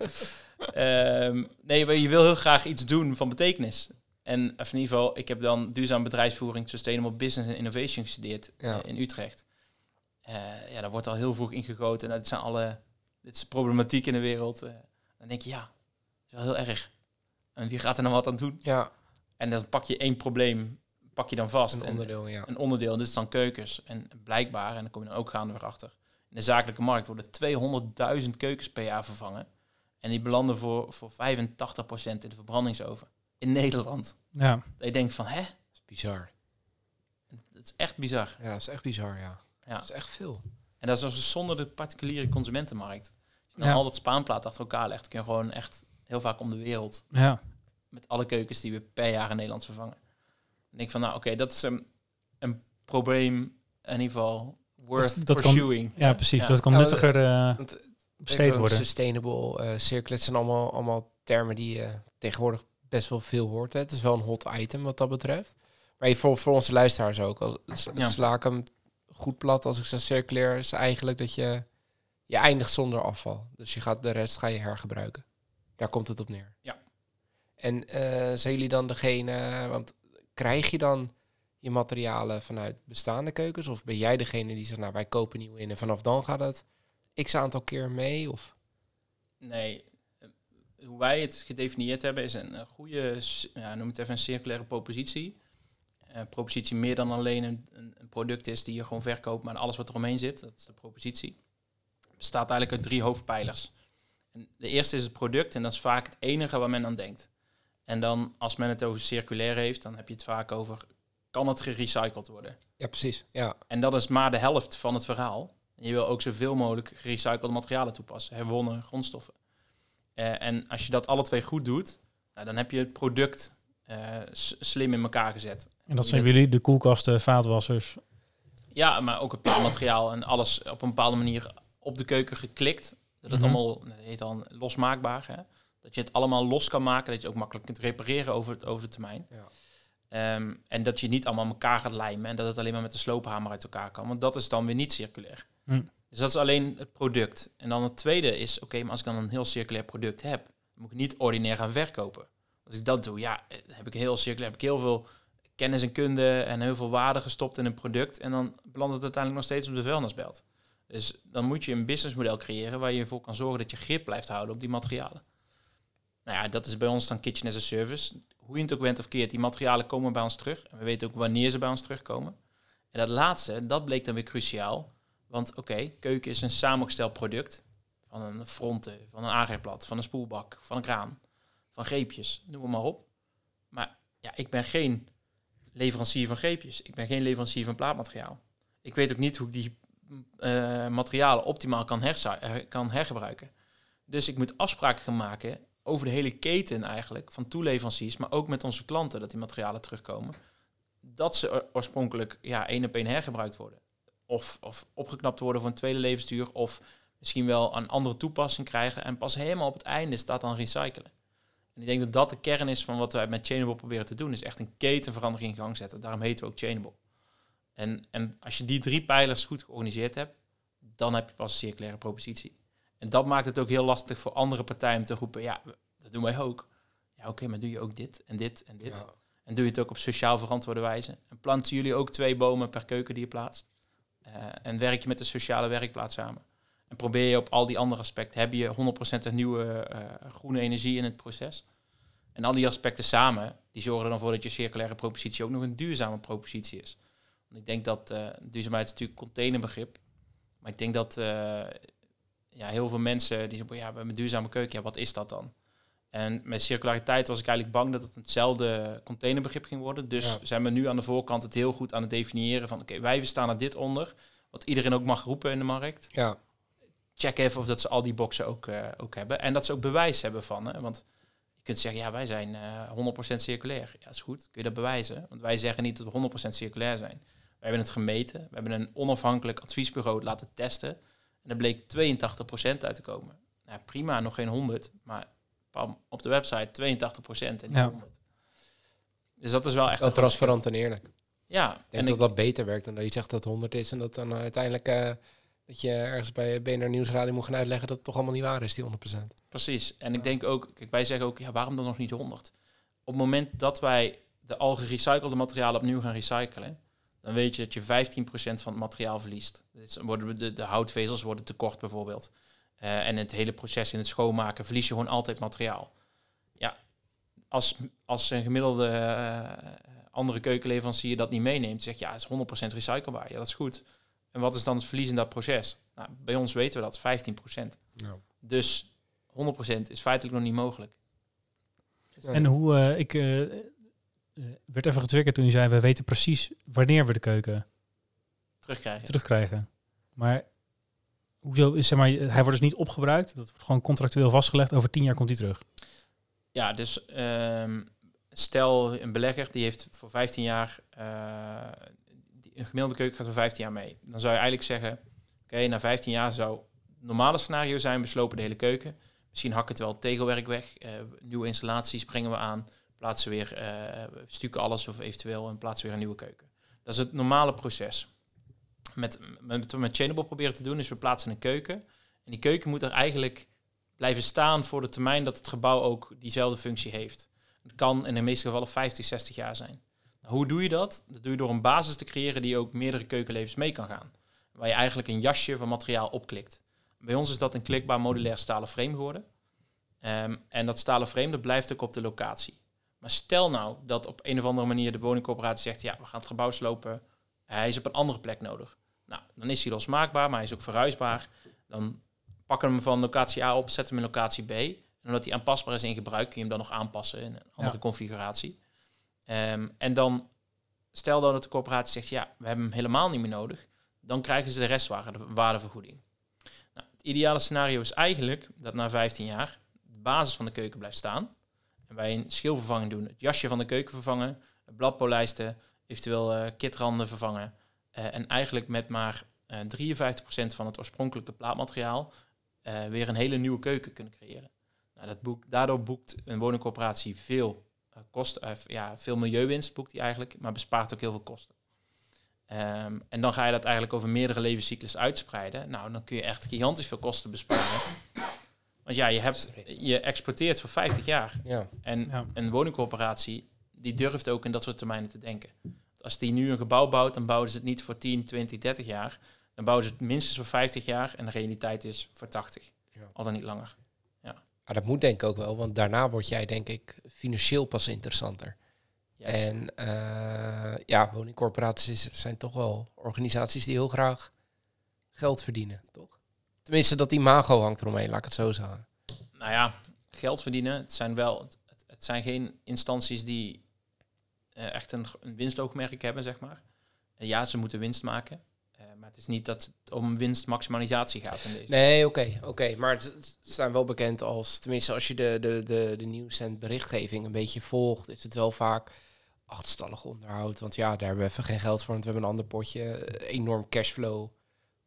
Ehm, nee, maar je wil heel graag iets doen van betekenis. En of in ieder geval, ik heb dan duurzaam bedrijfsvoering, sustainable business en innovation gestudeerd Ja. eh, in Utrecht. Eh, ja, daar wordt al heel vroeg ingegoten. En dat zijn alle, dit is problematiek in de wereld. Eh, dan denk je, ja, dat is wel heel erg. En wie gaat er dan wat aan doen? Ja, En dan pak je één probleem, pak je dan vast. een En- onderdeel, ja. een onderdeel. Dit is dan keukens. En blijkbaar, en dan kom je dan ook gaandeweg achter. In de zakelijke markt worden 200.000 keukens per jaar vervangen. En die belanden voor, voor 85% in de verbrandingsoven. In Nederland. Ja. Dat je denkt van, hè? Dat is bizar. Dat is echt bizar. Ja, dat is echt bizar, ja. Ja. Dat is echt veel. En dat is dus zonder de particuliere consumentenmarkt. Als je dan Ja. al dat spaanplaat achter elkaar legt, kun je gewoon echt heel vaak om de wereld Ja. met alle keukens die we per jaar in Nederland vervangen. En ik van, nou oké, dat is een, een probleem in ieder geval worth Dat- dat kan- pursuing. ja, precies. Ja. Dat kan Nou, nuttiger eh, Want besteed worden. Sustainable, eh circular, het zijn allemaal, allemaal termen die je tegenwoordig best wel veel hoort. Hè. Het is wel een hot item wat dat betreft. Maar je- voor, voor onze luisteraars ook. Als, s- Ja. Sla ik hem goed plat als ik zeg circulair, is eigenlijk dat je, je eindigt zonder afval. Dus je gaat de rest ga je hergebruiken. Daar komt het op neer. Ja. En eh, zijn jullie dan degene, want krijg je dan je materialen vanuit bestaande keukens? Of ben jij degene die zegt, nou wij kopen nieuw in en vanaf dan gaat het x aantal keer mee? Of Nee, hoe wij het gedefinieerd hebben is een, een goede, ja, noem het even een circulaire propositie. Een propositie meer dan alleen een, een, product is die je gewoon verkoopt, maar alles wat eromheen zit, dat is de propositie. Bestaat eigenlijk uit drie hoofdpijlers. En de eerste is het product en dat is vaak het enige waar men aan denkt. En dan als men het over circulair heeft, dan heb je het vaak over, kan het gerecycled worden? ja, precies. Ja, En dat is maar de helft van het verhaal. Je wil ook zoveel mogelijk gerecyclede materialen toepassen, herwonnen grondstoffen. Eh, en als je dat alle twee goed doet, nou, dan heb je het product eh, slim in elkaar gezet. En dat zijn jullie, de koelkasten, vaatwassers. Ja, maar ook het materiaal en alles op een bepaalde manier op de keuken geklikt. Dat het Mhm. allemaal, dat heet dan losmaakbaar. Hè? Dat je het allemaal los kan maken, dat je het ook makkelijk kunt repareren over, het, over de termijn. Ja. Ehm, en dat je niet allemaal elkaar gaat lijmen en dat het alleen maar met de sloophamer uit elkaar kan. Want dat is dan weer niet circulair. Hm. Dus dat is alleen het product. En dan het tweede is, oké, maar als ik dan een heel circulair product heb, moet ik niet ordinair gaan verkopen. Als ik dat doe, ja, eh, heb ik heel circulair, heb ik heel veel kennis en kunde en heel veel waarde gestopt in een product. En dan belandt het uiteindelijk nog steeds op de vuilnisbelt. Dus dan moet je een businessmodel creëren waar je ervoor kan zorgen dat je grip blijft houden op die materialen. Nou ja, dat is bij ons dan Kitchen as a Service. hoe je het ook bent of keert, die materialen komen bij ons terug. En we weten ook wanneer ze bij ons terugkomen. En dat laatste, dat bleek dan weer cruciaal. Want oké, keuken is een samengesteld product. Van een fronten, van een aanrechtblad, van een spoelbak, van een kraan, van greepjes, noem maar, op. Maar ja, ik ben geen leverancier van greepjes. Ik ben geen leverancier van plaatmateriaal. Ik weet ook niet hoe ik die uh, materialen optimaal kan, kan hergebruiken. Dus ik moet afspraken gaan maken over de hele keten eigenlijk, van toeleveranciers, maar ook met onze klanten, dat die materialen terugkomen. Dat ze oorspronkelijk ja, één op één hergebruikt worden. Of, of opgeknapt worden voor een tweede levensduur, of misschien wel een andere toepassing krijgen. En pas helemaal op het einde staat dan recyclen. En ik denk dat dat de kern is van wat wij met Chainable proberen te doen. Is echt een ketenverandering in gang zetten. Daarom heten we ook Chainable. En, en als je die drie pijlers goed georganiseerd hebt, dan heb je pas een circulaire propositie. En dat maakt het ook heel lastig voor andere partijen om te roepen, ja, dat doen wij ook. Ja, oké, maar doe je ook dit en dit en dit? En doe je het ook op sociaal verantwoorde wijze? En planten jullie ook twee bomen per keuken die je plaatst? Uh, en werk je met de sociale werkplaats samen? En probeer je op al die andere aspecten, heb je 100% een nieuwe uh, groene energie in het proces? En al die aspecten samen, die zorgen er dan voor dat je circulaire propositie ook nog een duurzame propositie is. Want ik denk dat uh, duurzaamheid is natuurlijk containerbegrip. Maar ik denk dat ja, heel veel mensen die zeggen, ja, we hebben een duurzame keuken, ja, wat is dat dan? En met circulariteit was ik eigenlijk bang dat het hetzelfde containerbegrip ging worden. Dus zijn we nu aan de voorkant het heel goed aan het definiëren van, oké, wij staan er dit onder, wat iedereen ook mag roepen in de markt. Ja. Check even of dat ze al die boxen ook, uh, ook hebben. En dat ze ook bewijs hebben van, hè? want je kunt zeggen, ja, wij zijn uh, 100% circulair. Ja, dat is goed. Kun je dat bewijzen? Want wij zeggen niet dat we 100% circulair zijn. We hebben het gemeten. We hebben een onafhankelijk adviesbureau laten testen. En er bleek 82% uit te komen. Nou, prima, nog geen 100. Maar op de website 82% en niet ja. 100. Dus dat is wel echt... Wel transparant en eerlijk. Ja. Ik denk en dat ik, dat beter werkt dan dat je zegt dat het 100 is. En dat dan uiteindelijk... Uh, dat je ergens bij BNR Nieuwsradio moet gaan uitleggen dat het toch allemaal niet waar is, die 100%. Precies. En ik denk ook, kijk, wij zeggen ook, ja, waarom dan nog niet 100? Op het moment dat wij de al gerecyclede materialen opnieuw gaan recyclen, dan weet je dat je 15% van het materiaal verliest. Dus worden de, de houtvezels worden te kort bijvoorbeeld. Uh, en het hele proces in het schoonmaken verlies je gewoon altijd materiaal. Ja, als, als een gemiddelde uh, andere keukenleverancier dat niet meeneemt, zegt ja, het is 100% recyclebaar. Ja, dat is goed. En wat is dan het verlies in dat proces? Nou, bij ons weten we dat, 15%. Ja. Dus 100% is feitelijk nog niet mogelijk. En hoe, uh, ik uh, werd even getriggerd toen je zei, we weten precies wanneer we de keuken terugkrijgen. terugkrijgen. Maar hoezo zeg maar, hij wordt dus niet opgebruikt, dat wordt gewoon contractueel vastgelegd, over tien jaar komt hij terug. Ja, dus um, stel een belegger die heeft voor 15 jaar, uh, een gemiddelde keuken gaat voor 15 jaar mee. Dan zou je eigenlijk zeggen, oké, na 15 jaar zou het normale scenario zijn, we slopen de hele keuken. Misschien hakken het wel tegelwerk weg, uh, nieuwe installaties brengen we aan plaatsen weer, uh, stukken alles of eventueel en plaatsen weer een nieuwe keuken. Dat is het normale proces. Met, met, met Chainable proberen te doen is we plaatsen een keuken. En die keuken moet er eigenlijk blijven staan voor de termijn dat het gebouw ook diezelfde functie heeft. Het kan in de meeste gevallen 50, 60 jaar zijn. Nou, hoe doe je dat? Dat doe je door een basis te creëren die ook meerdere keukenlevens mee kan gaan. Waar je eigenlijk een jasje van materiaal opklikt. Bij ons is dat een klikbaar modulair stalen frame geworden. Um, en dat stalen frame dat blijft ook op de locatie. Maar stel nou dat op een of andere manier de woningcorporatie zegt, ja, we gaan het gebouw slopen. Hij is op een andere plek nodig. Nou, dan is hij losmaakbaar, maar hij is ook verhuisbaar. Dan pakken we hem van locatie A op, zetten we hem in locatie B. En omdat hij aanpasbaar is in gebruik, kun je hem dan nog aanpassen in een andere configuratie. Um, en dan, stel dan dat de corporatie zegt, ja, we hebben hem helemaal niet meer nodig. Dan krijgen ze de restwaarde, de waardevergoeding. Nou, het ideale scenario is eigenlijk dat na 15 jaar de basis van de keuken blijft staan. En wij een schilvervanging doen. Het jasje van de keuken vervangen, het bladpolijsten, eventueel uh, kitranden vervangen. Uh, en eigenlijk met maar uh, eh, 53% van het oorspronkelijke plaatmateriaal weer een hele nieuwe keuken kunnen creëren. Nou, dat boek, daardoor boekt een woningcorporatie veel, kosten, ja, veel milieuwinst, boekt hij eigenlijk, maar bespaart ook heel veel kosten. Um, en dan ga je dat eigenlijk over meerdere levenscyclus uitspreiden. Nou, dan kun je echt gigantisch veel kosten besparen. Want ja, je, hebt, je exporteert voor 50 jaar. Ja. En een woningcorporatie, die durft ook in dat soort termijnen te denken. Als die nu een gebouw bouwt, dan bouwen ze het niet voor 10, 20, 30 jaar. Dan bouwen ze het minstens voor 50 jaar en de realiteit is voor 80. Ja. Al dan niet langer. Ja. Maar dat moet denk ik ook wel, want daarna word jij denk ik financieel pas interessanter. En eh, ja, woningcorporaties zijn toch wel organisaties die heel graag geld verdienen, toch? Tenminste, dat imago hangt eromheen, laat ik het zo zeggen. Nou ja, geld verdienen. Het zijn wel, het, het zijn geen instanties die echt een, een winstoogmerk hebben, zeg maar. En ja, ze moeten winst maken. Eh, maar het is niet dat het om winstmaximalisatie gaat in deze. Nee, oké, oké. Maar het, staan wel bekend als, tenminste als je de, de, de, de nieuws en berichtgeving een beetje volgt, is het wel vaak achterstallig onderhoud. Want ja, daar hebben we even geen geld voor, want we hebben een ander potje. eh, Enorm cashflow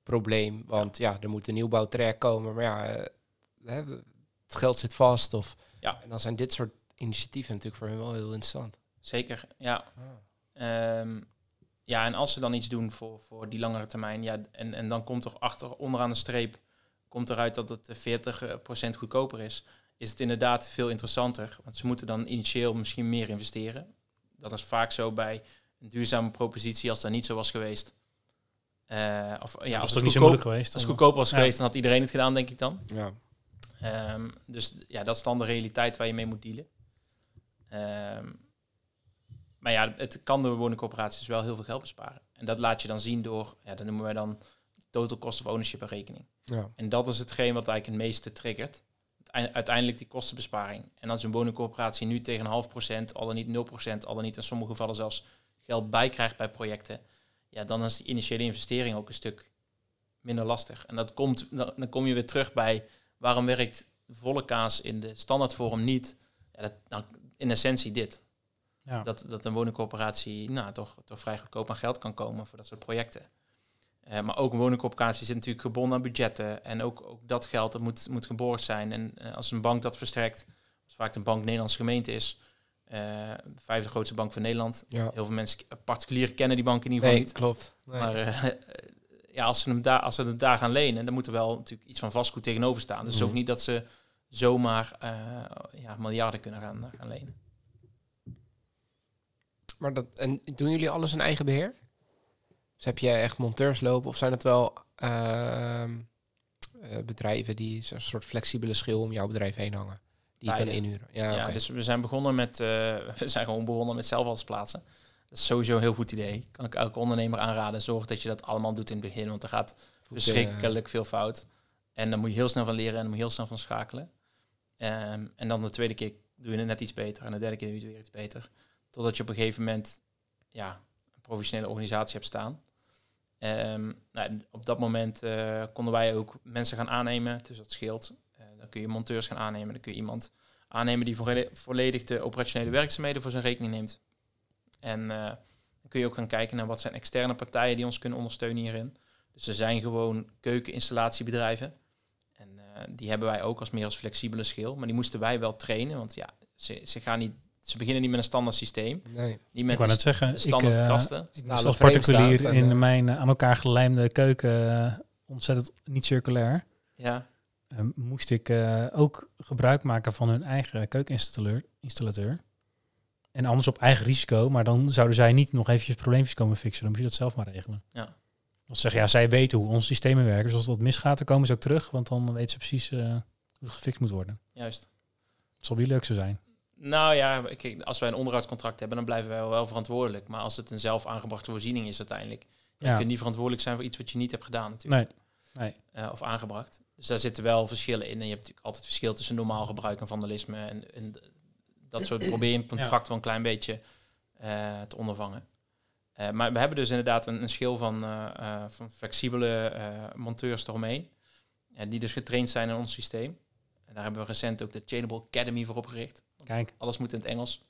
probleem, want ja, er moet een nieuwbouwtraject komen. Maar ja, eh, het geld zit vast. Of, Ja. En dan zijn dit soort initiatieven natuurlijk voor hun wel heel interessant. Zeker, ja. Ah. Ehm, ja, en als ze dan iets doen voor, voor die langere termijn, ja, en, en dan komt er achter, onderaan de streep, komt eruit dat het 40% goedkoper is, is het inderdaad veel interessanter. Want ze moeten dan initieel misschien meer investeren. Dat is vaak zo bij een duurzame propositie als dat niet zo was geweest. Eh, of ja, als het toch niet zo moeilijk geweest? als het goedkoper was Ja. geweest, dan had iedereen het gedaan, denk ik dan. Ja. Ehm, dus ja, dat is dan de realiteit waar je mee moet dealen. Ehm, maar ja, het kan de woningcorporaties wel heel veel geld besparen. En dat laat je dan zien door, ja, dat noemen wij dan total cost of ownership berekening. Ja. En dat is hetgeen wat eigenlijk het meeste triggert. Uite- Uiteindelijk die kostenbesparing. En als een woningcorporatie nu tegen een half procent, al dan niet 0 procent, al dan niet in sommige gevallen zelfs geld bijkrijgt bij projecten, ja, dan is die initiële investering ook een stuk minder lastig. En dat komt, dan, dan kom je weer terug bij waarom werkt volle kaas in de standaardvorm niet? Ja, dat, nou, in essentie dit. Ja. Dat, dat een woningcorporatie nou, toch, toch vrij goedkoop aan geld kan komen voor dat soort projecten. Eh, maar ook een woningcorporatie zit natuurlijk gebonden aan budgetten. En ook, ook dat geld dat moet, moet geborgd zijn. En eh, als een bank dat verstrekt, als vaak een bank Nederlandse gemeente is, eh, de vijfde grootste bank van Nederland. ja. Heel veel mensen, particulieren kennen die bank in ieder geval Nee, niet. klopt. Nee. Maar ja, als ze, hem daar, als ze het daar gaan lenen, dan moet er wel natuurlijk iets van vastgoed tegenover staan. Dus is ook Mhm. niet dat ze zomaar ja, miljarden kunnen gaan, gaan lenen. Maar dat, en doen jullie alles in eigen beheer? Dus heb jij echt monteurs lopen of zijn het wel ehm, eh, bedrijven die zo'n soort flexibele schil om jouw bedrijf heen hangen? Die je kan inhuren. Ja, Ja, dus we zijn begonnen met, eh, we zijn gewoon begonnen met zelf alles plaatsen. Dat is sowieso een heel goed idee. Kan ik elke ondernemer aanraden. Zorg dat je dat allemaal doet in het begin, want er gaat verschrikkelijk veel fout. En dan moet je heel snel van leren en dan moet je heel snel van schakelen. Ehm, en dan de tweede keer doe je het net iets beter en de derde keer doe je het weer iets beter. Totdat je op een gegeven moment ja, een professionele organisatie hebt staan. Ehm, nou, op dat moment eh, konden wij ook mensen gaan aannemen, dus dat scheelt. Eh, dan kun je monteurs gaan aannemen, dan kun je iemand aannemen die volle- volledig de operationele werkzaamheden voor zijn rekening neemt. En eh, dan kun je ook gaan kijken naar wat zijn externe partijen die ons kunnen ondersteunen hierin. Dus er zijn gewoon keukeninstallatiebedrijven. En die hebben wij ook als meer als flexibele schil. Maar die moesten wij wel trainen, want ja, ze, gaan niet, ze beginnen niet met een standaard systeem. Nee. Niet Ik met wou de, net zeggen, de ik, standaard eh, kasten. ik als particulier en, in eh, mijn eh, aan elkaar gelijmde keuken, ontzettend niet circulair, Ja, moest ik eh, ook gebruik maken van hun eigen keukeninstallateur. installateur. En anders op eigen risico, maar dan zouden zij niet nog eventjes probleempjes komen fixen. Dan moet je dat zelf maar regelen. Ja. Want ze zeggen, ja, zij weten hoe onze systemen werken. Dus als wat misgaat, dan komen ze ook terug. Want dan weten ze precies eh, hoe het gefixt moet worden. juist. Het zal die leukste zijn. Nou ja, kijk, als wij een onderhoudscontract hebben, dan blijven wij wel verantwoordelijk. Maar als het een zelf aangebrachte voorziening is uiteindelijk, ja. Ja. je kunt niet verantwoordelijk zijn voor iets wat je niet hebt gedaan natuurlijk. Nee, nee. Eh, of aangebracht. Dus daar zitten wel verschillen in. En je hebt natuurlijk altijd verschil tussen normaal gebruik en vandalisme. En, en dat soort probeer je het contract wel een klein beetje eh, te ondervangen. Eh, maar we hebben dus inderdaad een, een schil van, eh, eh, van flexibele eh, monteurs eromheen. die dus getraind zijn in ons systeem. En daar hebben we recent ook de Chainable Academy voor opgericht. Kijk, Alles moet in het Engels.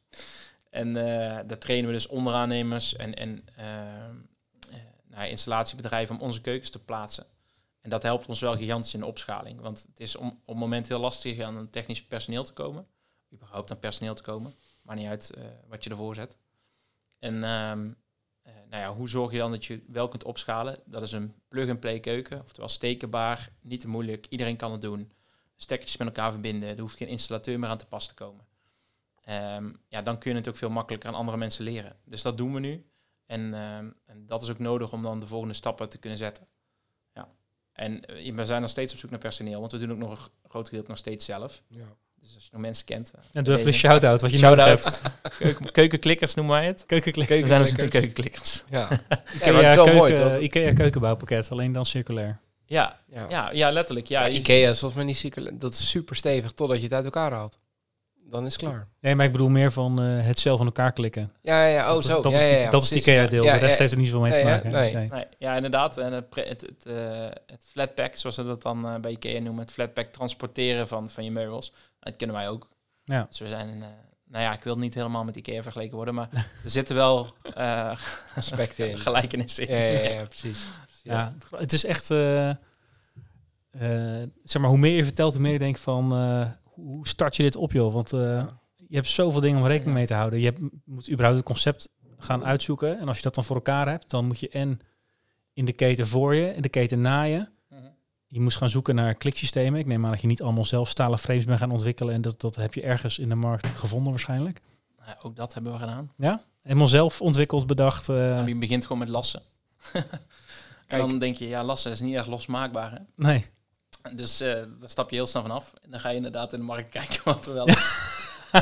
En eh, daar trainen we dus onderaannemers en, en eh, eh, installatiebedrijven om onze keukens te plaatsen. En dat helpt ons wel gigantisch in de opschaling. Want het is om, op moment heel lastig aan een technisch personeel te komen. Überhaupt aan personeel te komen. Maar niet uit wat je ervoor zet. En ehm, eh, nou ja, hoe zorg je dan dat je wel kunt opschalen? Dat is een plug-and-play keuken. Oftewel stekenbaar, niet te moeilijk. Iedereen kan het doen. Stekkertjes met elkaar verbinden. Er hoeft geen installateur meer aan te pas te komen. Ehm, ja, dan kun je het ook veel makkelijker aan andere mensen leren. Dus dat doen we nu. En, ehm, en dat is ook nodig om dan de volgende stappen te kunnen zetten. Ja. En eh, we zijn nog steeds op zoek naar personeel, want we doen ook nog een groot gedeelte nog steeds zelf. Ja. Dus als je nog mensen kent. eh, En doe even een shout-out wat je nodig Shout-out. hebt. Keuken, keukenklikkers noemen wij het. Keukenklik. We zijn dus Keukenklikkers. keukenklikkers. Ja. Ikea, wel keuken, mooi, toch? Ikea keukenbouwpakket, alleen dan circulair. Ja, Ja. ja, ja, letterlijk. Ja, Ja, Ikea is volgens mij niet ziek. Dat is super stevig totdat je het uit elkaar haalt. Dan is het klaar. Nee, maar ik bedoel meer van eh, het zelf aan elkaar klikken. Ja, ja, ja. Oh, dat, zo. dat ja, is, ja, die- ja, dat is het. Ikea-deel. Ja, de rest ja. heeft er niet zoveel mee te maken. Nee. Nee, ja, inderdaad. En het, het, het, eh, het flatpack, zoals ze dat dan eh, bij IKEA noemen, het flatpack transporteren van, van je meubels, dat kunnen wij ook. Ja. Dus we zijn, eh, nou ja, ik wil niet helemaal met IKEA vergeleken worden, maar er zitten wel eh Aspecten in. gelijkenissen in. Ja, ja, ja, precies. Ja, het is echt... eh, eh, zeg maar, hoe meer je vertelt, hoe meer je denkt van... hoe start je dit op, joh? Want eh, je hebt zoveel dingen om rekening mee te houden. Je hebt, moet überhaupt het concept gaan uitzoeken. En als je dat dan voor elkaar hebt, dan moet je en in de keten voor je, in de keten na je. Mhm. Je moest gaan zoeken naar kliksystemen. Ik neem aan dat je niet allemaal zelf stalen frames bent gaan ontwikkelen. En dat, dat heb je ergens in de markt gevonden waarschijnlijk. Nou, ook dat hebben we gedaan. Ja? Helemaal zelf ontwikkeld, bedacht. En je begint gewoon met lassen. en Kijk. dan denk je, ja, lassen is niet echt losmaakbaar. Hè? nee. Dus eh daar stap je heel snel vanaf. En dan ga je inderdaad in de markt kijken wat er wel is.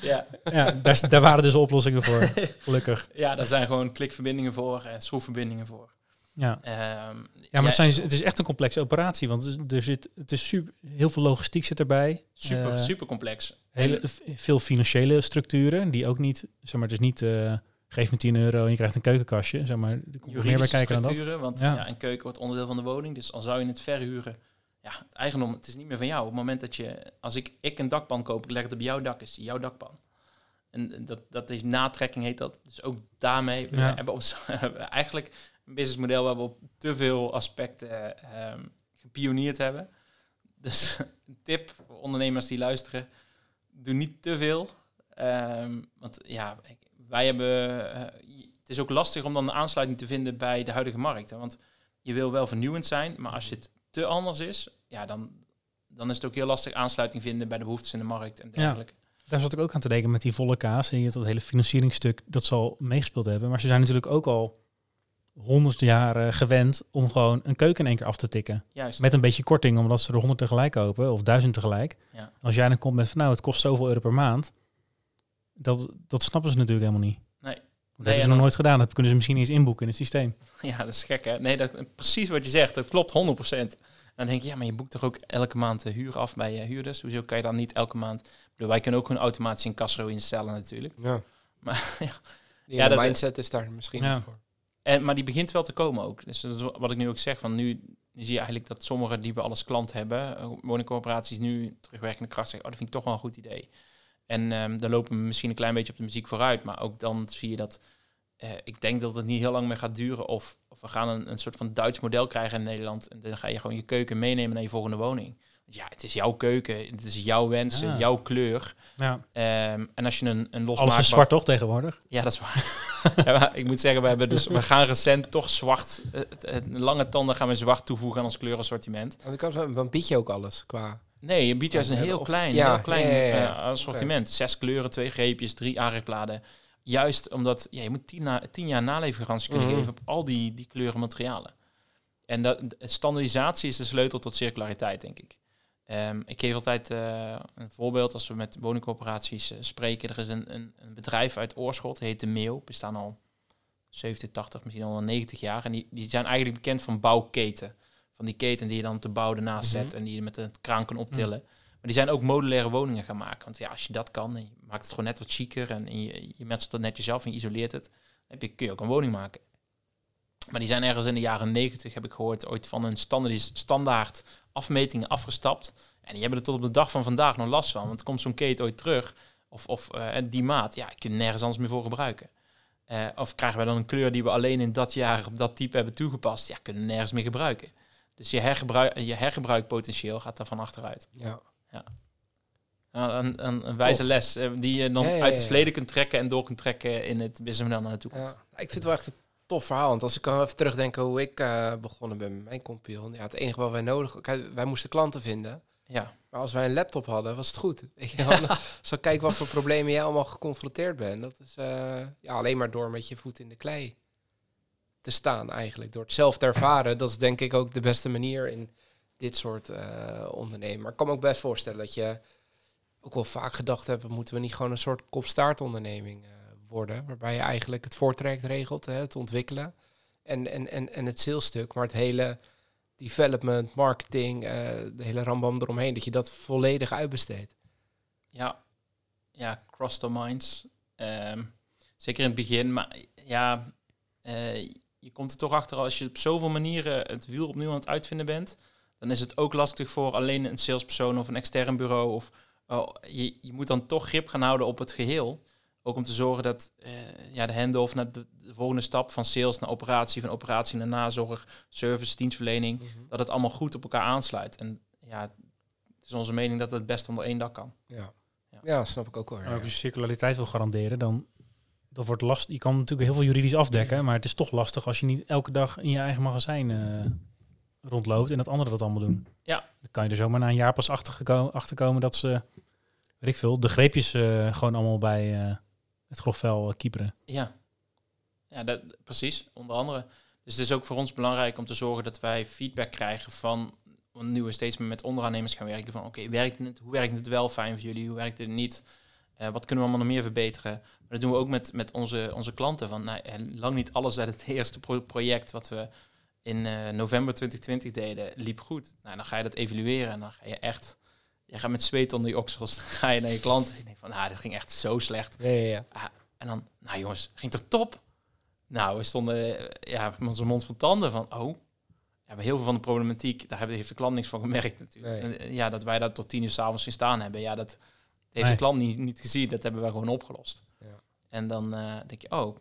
ja. Ja, daar, daar waren dus oplossingen voor. Gelukkig. ja, daar zijn gewoon klikverbindingen voor en schroefverbindingen voor. Ja. Ehm, Ja, maar het, zijn, het is echt een complexe operatie, want er, zit, het is super, heel veel logistiek zit erbij. super, Eh, super complex. Hele, veel financiële structuren, die ook niet, zeg maar, het is niet, eh, geef me 10 euro en je krijgt een keukenkastje, zeg maar, er komt meer bij kijken dan dat. want Ja. ja. een keuken wordt onderdeel van de woning. Dus al zou je het verhuren, ja, het eigendom, het is niet meer van jou. Op het moment dat je, als ik, ik een dakpan koop, ik leg het op jouw dak, is jouw dakpan. En dat, dat is natrekking heet dat. Dus ook daarmee we hebben ons eigenlijk een businessmodel waar we op te veel aspecten ehm gepioneerd hebben. Dus een tip voor ondernemers die luisteren, doe niet te veel. Ehm, want ja, ik- wij hebben. eh, het is ook lastig om dan de aansluiting te vinden bij de huidige markt. Hè? Want je wil wel vernieuwend zijn, maar als het te anders is, ja, dan, dan is het ook heel lastig aansluiting vinden bij de behoeftes in de markt en Ja. dergelijke. Daar zat ik ook aan te denken met die volle kaas. En je dat hele financieringsstuk, dat zal meegespeeld hebben. Maar ze zijn natuurlijk ook al honderd jaar eh, gewend om gewoon een keuken in één keer af te tikken. Juist. Met een beetje korting, omdat ze er honderd tegelijk kopen, of duizend tegelijk. Ja. Als jij dan komt met van, nou, het kost zoveel euro per maand. Dat, dat snappen ze natuurlijk helemaal niet. Nee. Dat Nee, hebben ze en nog nooit gedaan. Dat kunnen ze misschien eens inboeken in het systeem. Ja, dat is gek hè. Nee, dat, precies wat je zegt, dat klopt 100%. Dan denk je, ja, maar je boekt toch ook elke maand de huur af bij je huurders? Hoezo kan je dan niet elke maand... Bedoel, wij kunnen ook gewoon automatisch een kassa instellen natuurlijk. Ja. Maar, ja. Die Ja, dat- mindset is daar misschien Ja. niet voor. En, maar die begint wel te komen ook. Dus dat is wat ik nu ook zeg. Van nu, zie je eigenlijk dat sommigen die we alles klant hebben, eh, woningcorporaties nu terugwerkende kracht zeggen, oh, dat vind ik toch wel een goed idee. En ehm dan lopen we misschien een klein beetje op de muziek vooruit. Maar ook dan zie je dat, eh, ik denk dat het niet heel lang meer gaat duren. Of, of we gaan een, een soort van Duits model krijgen in Nederland. En dan ga je gewoon je keuken meenemen naar je volgende woning. Want ja, het is jouw keuken, het is jouw wensen, Ja. jouw kleur. Ja. Ehm, en als je een, een Alles losmaakbaar... is zwart toch tegenwoordig? Ja, dat is waar. ja, maar ik moet zeggen, we, hebben dus, we gaan recent toch zwart, eh, lange tanden gaan we zwart toevoegen aan ons kleurenassortiment. Want ik kan dan bied je ook alles qua... Nee, je biedt juist een heel klein, ja, heel klein ja, ja, ja. eh, assortiment. Zes kleuren, twee greepjes, drie aanrechtbladen. Juist omdat ja, je moet tien, na, tien jaar naleefgarantie kunnen Mhm. geven op al die, die kleuren materialen. En dat, standaardisatie is de sleutel tot circulariteit, denk ik. Ehm, ik geef altijd eh, een voorbeeld als we met woningcorporaties eh, spreken. Er is een, een, een bedrijf uit Oorschot, heet De Meeuw. Bestaan al 70, 80, misschien al wel 90 jaar. En die, die zijn eigenlijk bekend van bouwketen. Van die keten die je dan op de bouw ernaast Mhm. zet en die je met een kraan kan optillen. Maar die zijn ook modulaire woningen gaan maken. Want ja, als je dat kan, en je maakt het gewoon net wat chiquer en je, je het netjes af en je isoleert het, dan heb je, kun je ook een woning maken. Maar die zijn ergens in de jaren 90, heb ik gehoord, ooit van een standaard, standaard afmetingen afgestapt. En die hebben er tot op de dag van vandaag nog last van. Want komt zo'n keten ooit terug, of, of eh, die maat, ja, ik kun je nergens anders meer voor gebruiken. Eh, of krijgen wij dan een kleur die we alleen in dat jaar op dat type hebben toegepast, ja, kunnen we nergens meer gebruiken. Dus je, hergebruik, je hergebruikpotentieel gaat daar van achteruit. Ja. Ja, Een, een, een wijze Tof. les eh, die je dan Ja, ja, uit het verleden kunt trekken en door kunt trekken in het businessmodel naar de toekomst. Ja, ik vind het wel echt een tof verhaal. Want als ik kan even terugdenken hoe ik eh, begonnen ben met mijn compagnon. Ja, het enige wat wij nodig kijk, wij moesten klanten vinden. Ja, Maar als wij een laptop hadden, was het goed. Weet je ik kijk wat voor problemen jij allemaal geconfronteerd bent. Dat is eh, ja, alleen maar door met je voet in de klei. Te staan eigenlijk. Door het zelf te ervaren, dat is denk ik ook de beste manier in dit soort eh ondernemen. Maar ik kan me ook best voorstellen dat je ook wel vaak gedacht hebt, moeten we niet gewoon een soort kopstaartonderneming eh worden, waarbij je eigenlijk het voortraject regelt, hè, het ontwikkelen en, en, en, en het salesstuk, maar het hele development, marketing, eh, de hele rambam eromheen, dat je dat volledig uitbesteedt. Ja, ja cross the minds. Ehm, zeker in het begin, maar ja, je komt er toch achter als je op zoveel manieren het wiel opnieuw aan het uitvinden bent, dan is het ook lastig voor alleen een salespersoon of een extern bureau. Of oh, je, je moet dan toch grip gaan houden op het geheel. Ook om te zorgen dat eh, ja, de handoff naar de, de volgende stap van sales naar operatie, van operatie naar nazorg, service, dienstverlening, dat het allemaal goed op elkaar aansluit. En ja, het is onze mening dat het best onder één dak kan. Ja. Ja. ja, snap ik ook wel. Als je circulariteit wil garanderen, dan dat wordt last. Je kan natuurlijk heel veel juridisch afdekken, maar het is toch lastig als je niet elke dag in je eigen magazijn eh, rondloopt en dat anderen dat allemaal doen. Ja. Dan kan je er zomaar na een jaar pas achtergeko- achterkomen dat ze, weet ik veel, de greepjes eh, gewoon allemaal bij eh, het grofvel kieperen. Ja, ja dat, precies, onder andere. Dus het is ook voor ons belangrijk om te zorgen dat wij feedback krijgen van, want nu we steeds meer met onderaannemers gaan werken, van oké, werkt het, hoe werkt het wel fijn voor jullie, hoe werkt het niet, wat kunnen we allemaal nog meer verbeteren. Dat doen we ook met, met onze, onze klanten, van nou, eh, lang niet alles uit het eerste pro- project wat we in eh, november 2020 deden, liep goed. Nou, dan ga je dat evalueren en dan ga je echt, je gaat met zweet onder je oksels, dan ga je naar je klant en je denkt van, nou, dit ging echt zo slecht. Ja, ja, ja. En dan, nou jongens, ging toch top? Nou, we stonden eh, ja, met onze mond van tanden van, oh. Ja, heel veel van de problematiek, daar heeft de klant niks van gemerkt natuurlijk. Nee. En, ja, dat wij dat tot tien uur s'avonds zien staan hebben, ja, dat heeft Nee. de klant niet, niet gezien. Dat hebben wij gewoon opgelost. Ja. En dan eh, denk je, oh,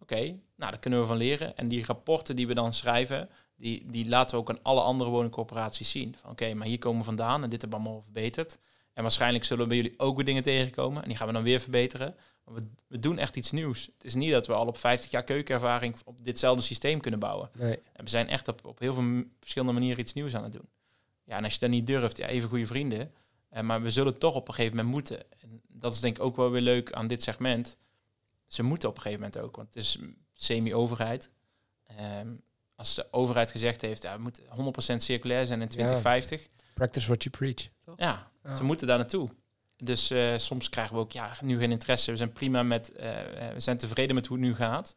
oké, nou, daar kunnen we van leren. En die rapporten die we dan schrijven, die, die laten we ook aan alle andere woningcorporaties zien. Van oké, maar hier komen we vandaan en dit hebben we allemaal verbeterd. En waarschijnlijk zullen we bij jullie ook weer dingen tegenkomen. En die gaan we dan weer verbeteren. Maar we, we doen echt iets nieuws. Het is niet dat we al op 50 jaar keukenervaring op ditzelfde systeem kunnen bouwen. Nee. En we zijn echt op, op heel veel verschillende manieren iets nieuws aan het doen. Ja, en als je dat niet durft, ja, even goede vrienden. Eh, maar we zullen toch op een gegeven moment moeten. En dat is denk ik ook wel weer leuk aan dit segment. Ze moeten op een gegeven moment ook, want het is semi-overheid. Ehm, als de overheid gezegd heeft, ja, we moeten 100% circulair zijn in 2050. Practice what you preach. Toch? Ja, Ja. ze moeten daar naartoe. Dus eh, soms krijgen we ook, ja, nu geen interesse. We zijn prima met, eh, we zijn tevreden met hoe het nu gaat.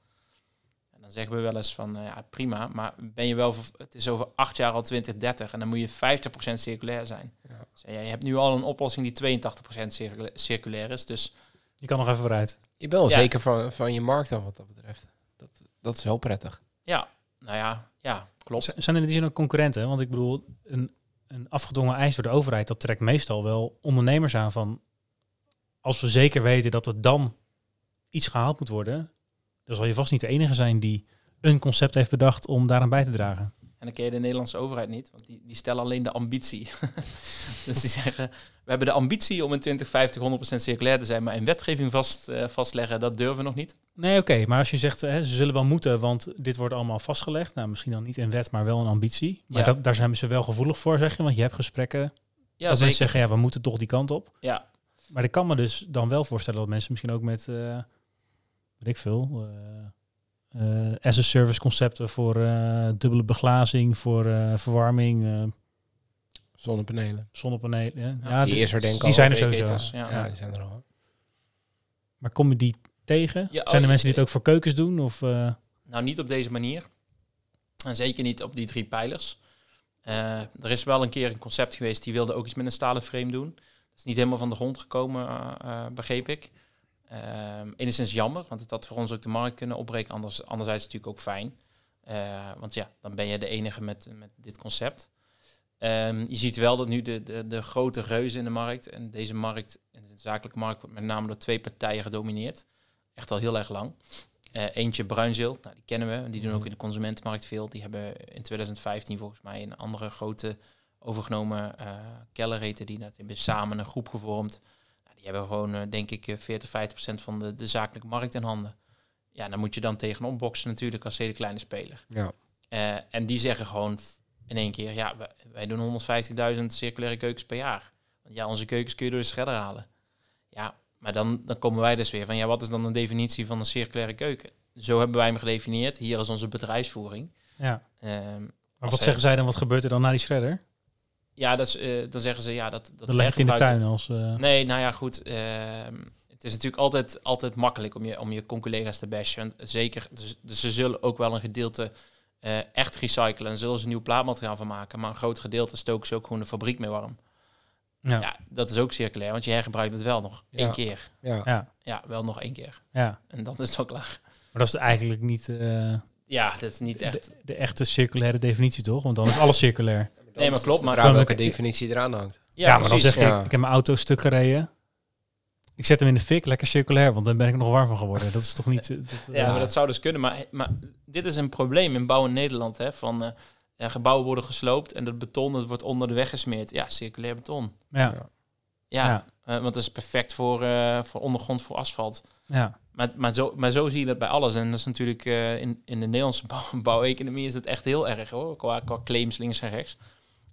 Dan zeggen we wel eens van, eh, ja, prima, maar ben je wel, het is over acht jaar al 2030 en dan moet je 50% circulair zijn. Ja. Dus, ja, je hebt nu al een oplossing die 82% circula- circulair is, dus Je kan nog even vooruit. Je bent wel Ja. zeker van, van je markt dan wat dat betreft. Dat, dat is wel prettig. ja, nou ja, ja, klopt. Z- Zijn er in die zin ook concurrenten? Want ik bedoel, een, een afgedwongen eis door de overheid, dat trekt meestal wel ondernemers aan van, als we zeker weten dat er dan iets gehaald moet worden, dan zal je vast niet de enige zijn die een concept heeft bedacht om daaraan bij te dragen. En dan ken je de Nederlandse overheid niet, want die, die stellen alleen de ambitie. dus die zeggen, we hebben de ambitie om in 2050 100% circulair te zijn, maar in wetgeving vast, eh, vastleggen, dat durven we nog niet. Nee, oké, maar als je zegt, hè, ze zullen wel moeten, want dit wordt allemaal vastgelegd. Nou, misschien dan niet in wet, maar wel een ambitie. Maar Ja. dat, daar zijn ze wel gevoelig voor, zeg je, want je hebt gesprekken. Ja, dat mensen zeggen, ja, we moeten toch die kant op. Ja, Maar ik kan me dus dan wel voorstellen dat mensen misschien ook met, eh weet ik veel, eh, eh, as a service concepten voor eh, dubbele beglazing, voor eh, verwarming, eh, Zonnepanelen. zonnepanelen. Ja, Ja, die die, is er denk ik die al. zijn er sowieso. ja. Ja, die zijn er al. Maar kom je die tegen? Ja, zijn er oh, mensen die het ook voor keukens doen? Of, eh, nou niet op deze manier. En zeker niet op die drie pijlers. Eh, er is wel een keer een concept geweest, die wilde ook iets met een stalen frame doen. Dat is niet helemaal van de grond gekomen, eh, eh, begreep ik. Ehm enigszins jammer, want het had voor ons ook de markt kunnen opbreken. Anders, anderzijds natuurlijk ook fijn. Eh, want ja, dan ben je de enige met, met dit concept. Ehm, je ziet wel dat nu de, de, de grote reuzen in de markt, en deze markt, en de zakelijke markt, wordt met name door twee partijen gedomineerd. Echt al heel erg lang. Eh, eentje Bruinzeel, nou, die kennen we. Die doen ook in de consumentenmarkt veel. Die hebben in 2015 volgens mij een andere grote overgenomen uh, die. Dat hebben samen een groep gevormd. Die hebben gewoon, uh, denk ik, 40, 50 procent van de, de zakelijke markt in handen. Ja, dan moet je dan tegenop boksen natuurlijk als hele kleine speler. Ja. Uh, en die zeggen gewoon in één keer, ja, wij, wij doen 150.000 circulaire keukens per jaar. Want ja, onze keukens kun je door de shredder halen. Ja, maar dan, dan komen wij dus weer van, ja, wat is dan een definitie van een circulaire keuken? Zo hebben wij hem gedefinieerd. Hier is onze bedrijfsvoering. Ja. Ehm, Maar wat zeggen zij dan? Wat gebeurt er dan na die shredder? Ja, dat is, eh, dan zeggen ze, ja, dat... dat het in de tuin als... eh, Nee, nou ja, goed. ehm, het is natuurlijk altijd, altijd makkelijk om je, om je collega's te bashen. Want zeker, dus, dus ze zullen ook wel een gedeelte eh, echt recyclen en zullen ze nieuw plaatmateriaal van maken. Maar een groot gedeelte stoken ze ook gewoon de fabriek mee warm. ja. Ja, dat is ook circulair, want je hergebruikt het wel nog één Ja. keer. Ja. Ja. Ja, wel nog één keer. ja. En dan is het wel klaar. Maar dat is eigenlijk niet eh, Ja, dat is niet echt... de, de echte circulaire definitie, toch? Want dan is alles circulair. Nee, maar klopt, maar welke definitie eraan hangt. Ja, Ja, maar dan zeg je, ja. ik heb mijn auto stuk gereden. Ik zet hem in de fik, lekker circulair, want dan ben ik nog warm van geworden. Dat is toch niet... eh, Dat, Ja, eh, maar dat zou dus kunnen. Maar, maar dit is een probleem in bouw in Nederland. Hè, van, eh, ja, gebouwen worden gesloopt en dat beton dat wordt onder de weg gesmeerd. Ja, circulair beton. ja, Ja. Ja, Ja. want dat is perfect voor, eh, voor ondergrond, voor asfalt. ja. Maar, maar, zo, maar zo zie je dat bij alles. En dat is natuurlijk eh, in, in de Nederlandse bouw, bouweconomie is dat echt heel erg hoor. Qua, qua claims links en rechts.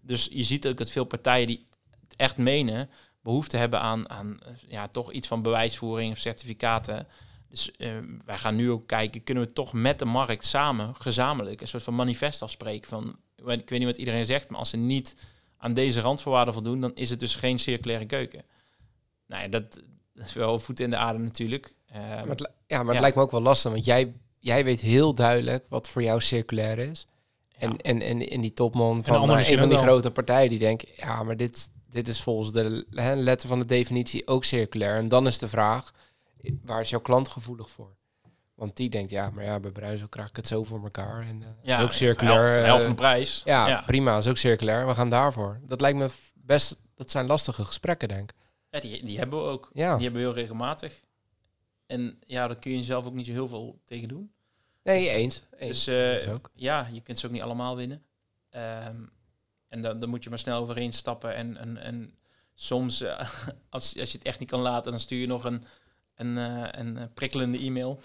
Dus je ziet ook dat veel partijen die het echt menen, behoefte hebben aan, aan eh, ja, toch iets van bewijsvoering of certificaten. Dus eh, wij gaan nu ook kijken, kunnen we toch met de markt samen, gezamenlijk, een soort van manifest afspreken van, ik weet niet wat iedereen zegt, maar als ze niet aan deze randvoorwaarden voldoen, dan is het dus geen circulaire keuken. Nou ja, dat, dat is wel een voet in de aarde natuurlijk. Eh, Maar het, ja, maar het Ja. lijkt me ook wel lastig, want jij, jij weet heel duidelijk wat voor jou circulair is. En, Ja. en, en, en die topman van nou, misschien een van die wel. grote partijen die denkt, ja, maar dit, dit is volgens de hè, letter van de definitie ook circulair. En dan is de vraag, waar is jouw klant gevoelig voor? Want die denkt, ja, maar ja, bij Bruisel krijg ik het zo voor elkaar. En uh, Ja, ook circulair. Voor helft eh, van de prijs. ja, ja. prima, is ook circulair. We gaan daarvoor. Dat lijkt me best, dat zijn lastige gesprekken, denk ik. Ja, die, die hebben we ook. Ja, Die hebben we heel regelmatig. En ja, daar kun je zelf ook niet zo heel veel tegen doen. Nee, dus- eens. eens. Dus eh, ook. ja, je kunt ze ook niet allemaal winnen. Ehm, en dan, dan moet je maar snel overheen stappen. En, en, en soms, eh, als, als je het echt niet kan laten, dan stuur je nog een, een, eh, een prikkelende e-mail.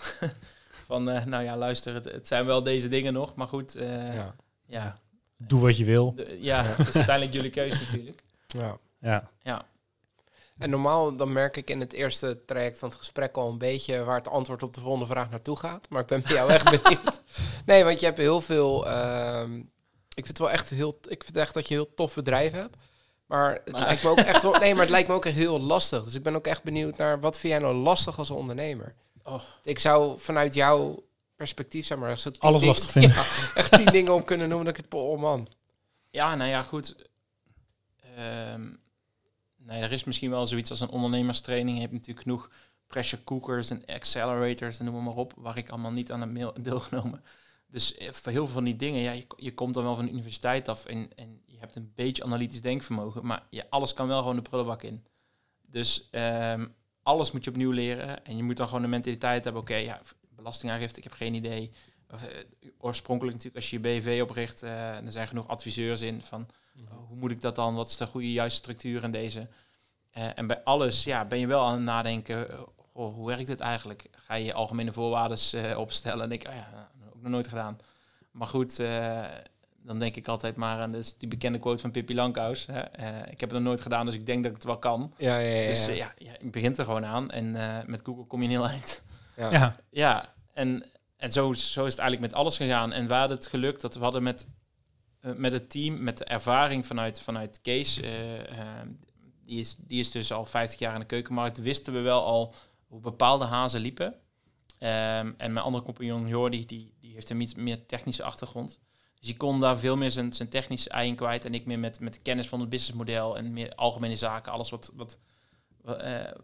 Van, eh, nou ja, luister, het, het zijn wel deze dingen nog. Maar goed, eh, ja. Ja. Doe wat je wil. de- ja, het is uiteindelijk jullie keuze natuurlijk. Ja. Ja. Ja, En normaal dan merk ik in het eerste traject van het gesprek al een beetje waar het antwoord op de volgende vraag naartoe gaat. Maar ik ben bij jou echt benieuwd. Nee, want je hebt heel veel. ehm, ik vind het wel echt heel. Ik vind echt dat je een heel tof bedrijf hebt. Maar het Maar- lijkt me ook echt. wel- Nee, maar het lijkt me ook echt heel lastig. Dus ik ben ook echt benieuwd naar wat vind jij nou lastig als ondernemer? Oh. Ik zou vanuit jouw perspectief zeg maar zo tien Alles dingen- lastig vinden. Ja, echt tien dingen om kunnen noemen dat ik het oh man. Ja, nou ja, goed. Ehm nee, er is misschien wel zoiets als een ondernemerstraining. Je hebt natuurlijk genoeg pressure cookers en accelerators en noem maar, op, waar ik allemaal niet aan heb deelgenomen. Dus eh, voor heel veel van die dingen, ja, je, je komt dan wel van de universiteit af en, en je hebt een beetje analytisch denkvermogen, maar alles kan wel gewoon de prullenbak in. Dus ehm, alles moet je opnieuw leren en je moet dan gewoon de mentaliteit hebben, oké, ja, belastingaangifte, ik heb geen idee. Of, eh, oorspronkelijk natuurlijk, als je je BV opricht, eh, er zijn genoeg adviseurs in van oh, hoe moet ik dat dan, wat is de goede juiste structuur in deze. Eh, en bij alles ja, ben je wel aan het nadenken, eh, goh, hoe werkt dit eigenlijk? Ga je je algemene voorwaarden eh, opstellen? En ik, oh ja, nou, ook nog nooit gedaan. Maar goed, eh, dan denk ik altijd maar aan dus die bekende quote van Pippi Lankhuis. Hè? eh, ik heb het nog nooit gedaan, dus ik denk dat ik het wel kan. Ja, ja, ja. Dus ja. ja, ja, je begint er gewoon aan en met Google kom je een heel eind. Ja. Ja. Ja, en, en zo, zo is het eigenlijk met alles gegaan. En waar het gelukt dat we hadden met, met het team, met de ervaring vanuit, vanuit Kees, eh, eh, die, is, die is dus al 50 jaar in de keukenmarkt, wisten we wel al hoe bepaalde hazen liepen. Ehm, en mijn andere compagnon Jordi, die, die heeft een iets meer technische achtergrond. Dus die kon daar veel meer zijn, zijn technische ei in kwijt. En ik meer met, met kennis van het businessmodel en meer algemene zaken. Alles wat, wat, wa- eh,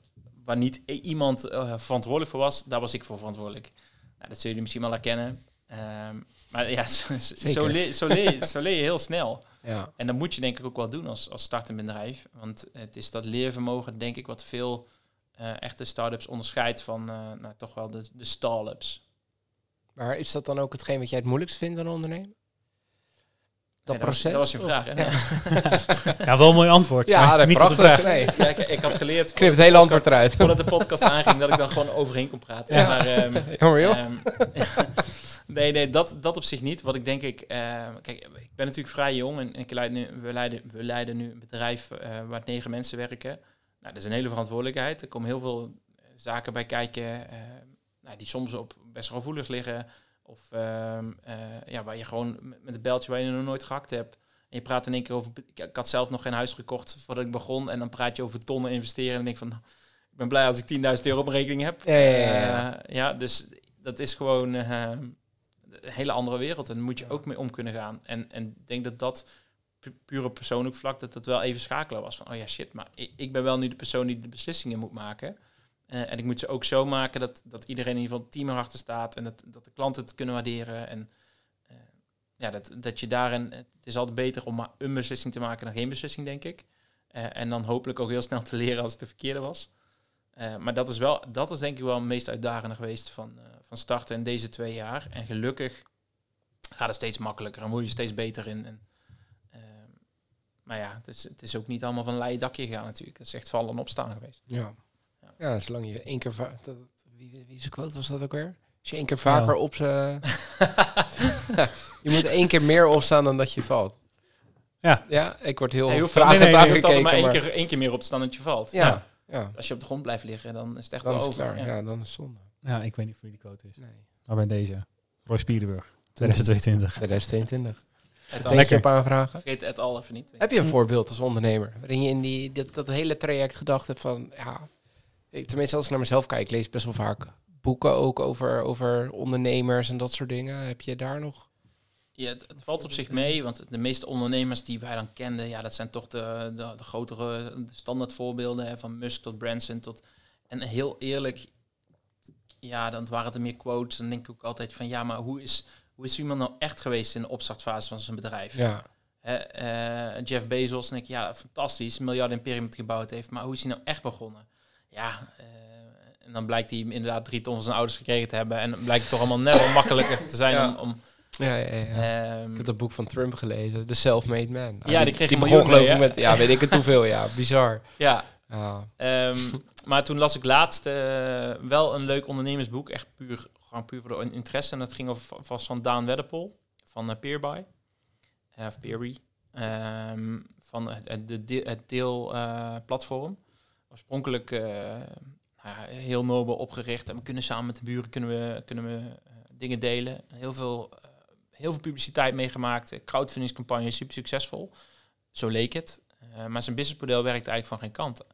waar niet iemand eh, verantwoordelijk voor was, daar was ik voor verantwoordelijk. Nou, dat zullen jullie misschien wel herkennen. Ehm, maar ja, zo, zo, leer, zo, leer, zo leer je heel snel. ja. En dat moet je denk ik ook wel doen als, als startend bedrijf. Want het is dat leervermogen, denk ik, wat veel eh, echte start-ups onderscheidt van eh, nou, toch wel de, de stall-ups. Maar is dat dan ook hetgeen wat jij het moeilijkst vindt aan ondernemen? Dat Nee, was- proces? Dat was je vraag, hè? Ja. ja, wel een mooi antwoord. Ja, maar dat niet op de prachtig. vraag. Nee. Ja, ik, ik had geleerd Knip het hele antwoord eruit. voordat de podcast aanging dat ik dan gewoon overheen kon praten. Ja. Maar, ehm, joh. Ehm, nee, nee, dat, dat op zich niet. Wat ik denk ik... eh, kijk, ik ben natuurlijk vrij jong en ik leid nu, we, leiden, we leiden nu een bedrijf eh, waar negen mensen werken. Nou, dat is een hele verantwoordelijkheid. Er komen heel veel zaken bij kijken eh, nou, die soms op best gevoelig liggen. Of ehm, eh, ja, waar je gewoon met een beltje waar je nog nooit gehakt hebt. En je praat in één keer over... Ik, had zelf nog geen huis gekocht voordat ik begon. En dan praat je over tonnen investeren. En dan denk ik van... ik ben blij als ik 10.000 euro op rekening heb. Ja, ja, ja, ja. Eh, ja, dus dat is gewoon eh, een hele andere wereld. En daar moet je ook mee om kunnen gaan. En en ik denk dat dat pu- puur op persoonlijk vlak... dat dat wel even schakelen was. Van, oh ja, shit, maar ik, ik ben wel nu de persoon die de beslissingen moet maken... Eh, en ik moet ze ook zo maken dat, dat iedereen in ieder geval het team erachter staat en dat, dat de klanten het kunnen waarderen. En eh, ja, dat, dat je daarin, het is altijd beter om maar een beslissing te maken dan geen beslissing, denk ik. Eh, en dan hopelijk ook heel snel te leren als het de verkeerde was. Eh, maar dat is wel, dat is denk ik wel het meest uitdagende geweest van, eh, van starten in deze twee jaar. En gelukkig gaat het steeds makkelijker en word je steeds beter in. En, eh, maar ja, het is, het is ook niet allemaal van een leien dakje gegaan natuurlijk. Het is echt vallen en opstaan geweest. Ja. Ja. Ja, zolang je één keer... va- Dat, wie, wie zijn quote was dat ook weer? Als je één keer vaker Ja. op ze... je moet één keer meer opstaan dan dat je valt. Ja. Ja, ik word heel je hoeft, nee, nee, je hoeft altijd aangekeken, maar één keer, één keer meer op te staan dat je valt. Ja, ja. Als je op de grond blijft liggen, dan is het echt Dan wel is het over. klaar. Ja. Ja, dan is het zonde. Ja, ik weet niet of wie die quote is. Nee. Maar bij deze. Roy Spierenburg. 2022. 2022. Het Denk al. je op aanvragen? Vergeet het al even niet. Heb je een voorbeeld als ondernemer? Waarin je in die, dat, dat hele traject gedacht hebt van... Ja, ik, tenminste als ik naar mezelf kijk, ik lees best wel vaak boeken ook over, over ondernemers en dat soort dingen. Heb je daar nog... Ja, het, het valt op zich mee, want de meeste ondernemers die wij dan kenden, ja, dat zijn toch de, de, de grotere de standaardvoorbeelden, hè, van Musk tot Branson tot... En heel eerlijk, ja, dan waren er meer quotes. Dan denk ik ook altijd van, ja, maar hoe is, hoe is iemand nou echt geweest in de opstartfase van zijn bedrijf? Ja, Hè, eh, Jeff Bezos, denk ik, ja, fantastisch, miljarden imperium gebouwd heeft, maar hoe is hij nou echt begonnen? Ja, eh, en dan blijkt hij inderdaad drie ton van zijn ouders gekregen te hebben en dan blijkt het toch allemaal net wel makkelijker te zijn Ja. om... om ja, ja. ja. ehm, ik heb dat boek van Trump gelezen, The Self-Made Man. Ah, Ja, die kreeg die begon geloof ik met, ja, weet ik het hoeveel, ja, bizar. ja, Ehm, maar toen las ik laatst eh, wel een leuk ondernemersboek, echt puur, gewoon puur voor de interesse. En dat ging over vast van Daan Wedderpol van uh, Peerby, Eh, of Peerby, Ehm, van het, de de- het deelplatform. Oorspronkelijk eh, nou heel nobel opgericht en we kunnen samen met de buren kunnen we, kunnen we eh, dingen delen. Heel veel, eh, heel veel publiciteit meegemaakt, eh, crowdfundingscampagne, super succesvol. Zo leek het. Eh, maar zijn businessmodel werkt eigenlijk van geen kanten.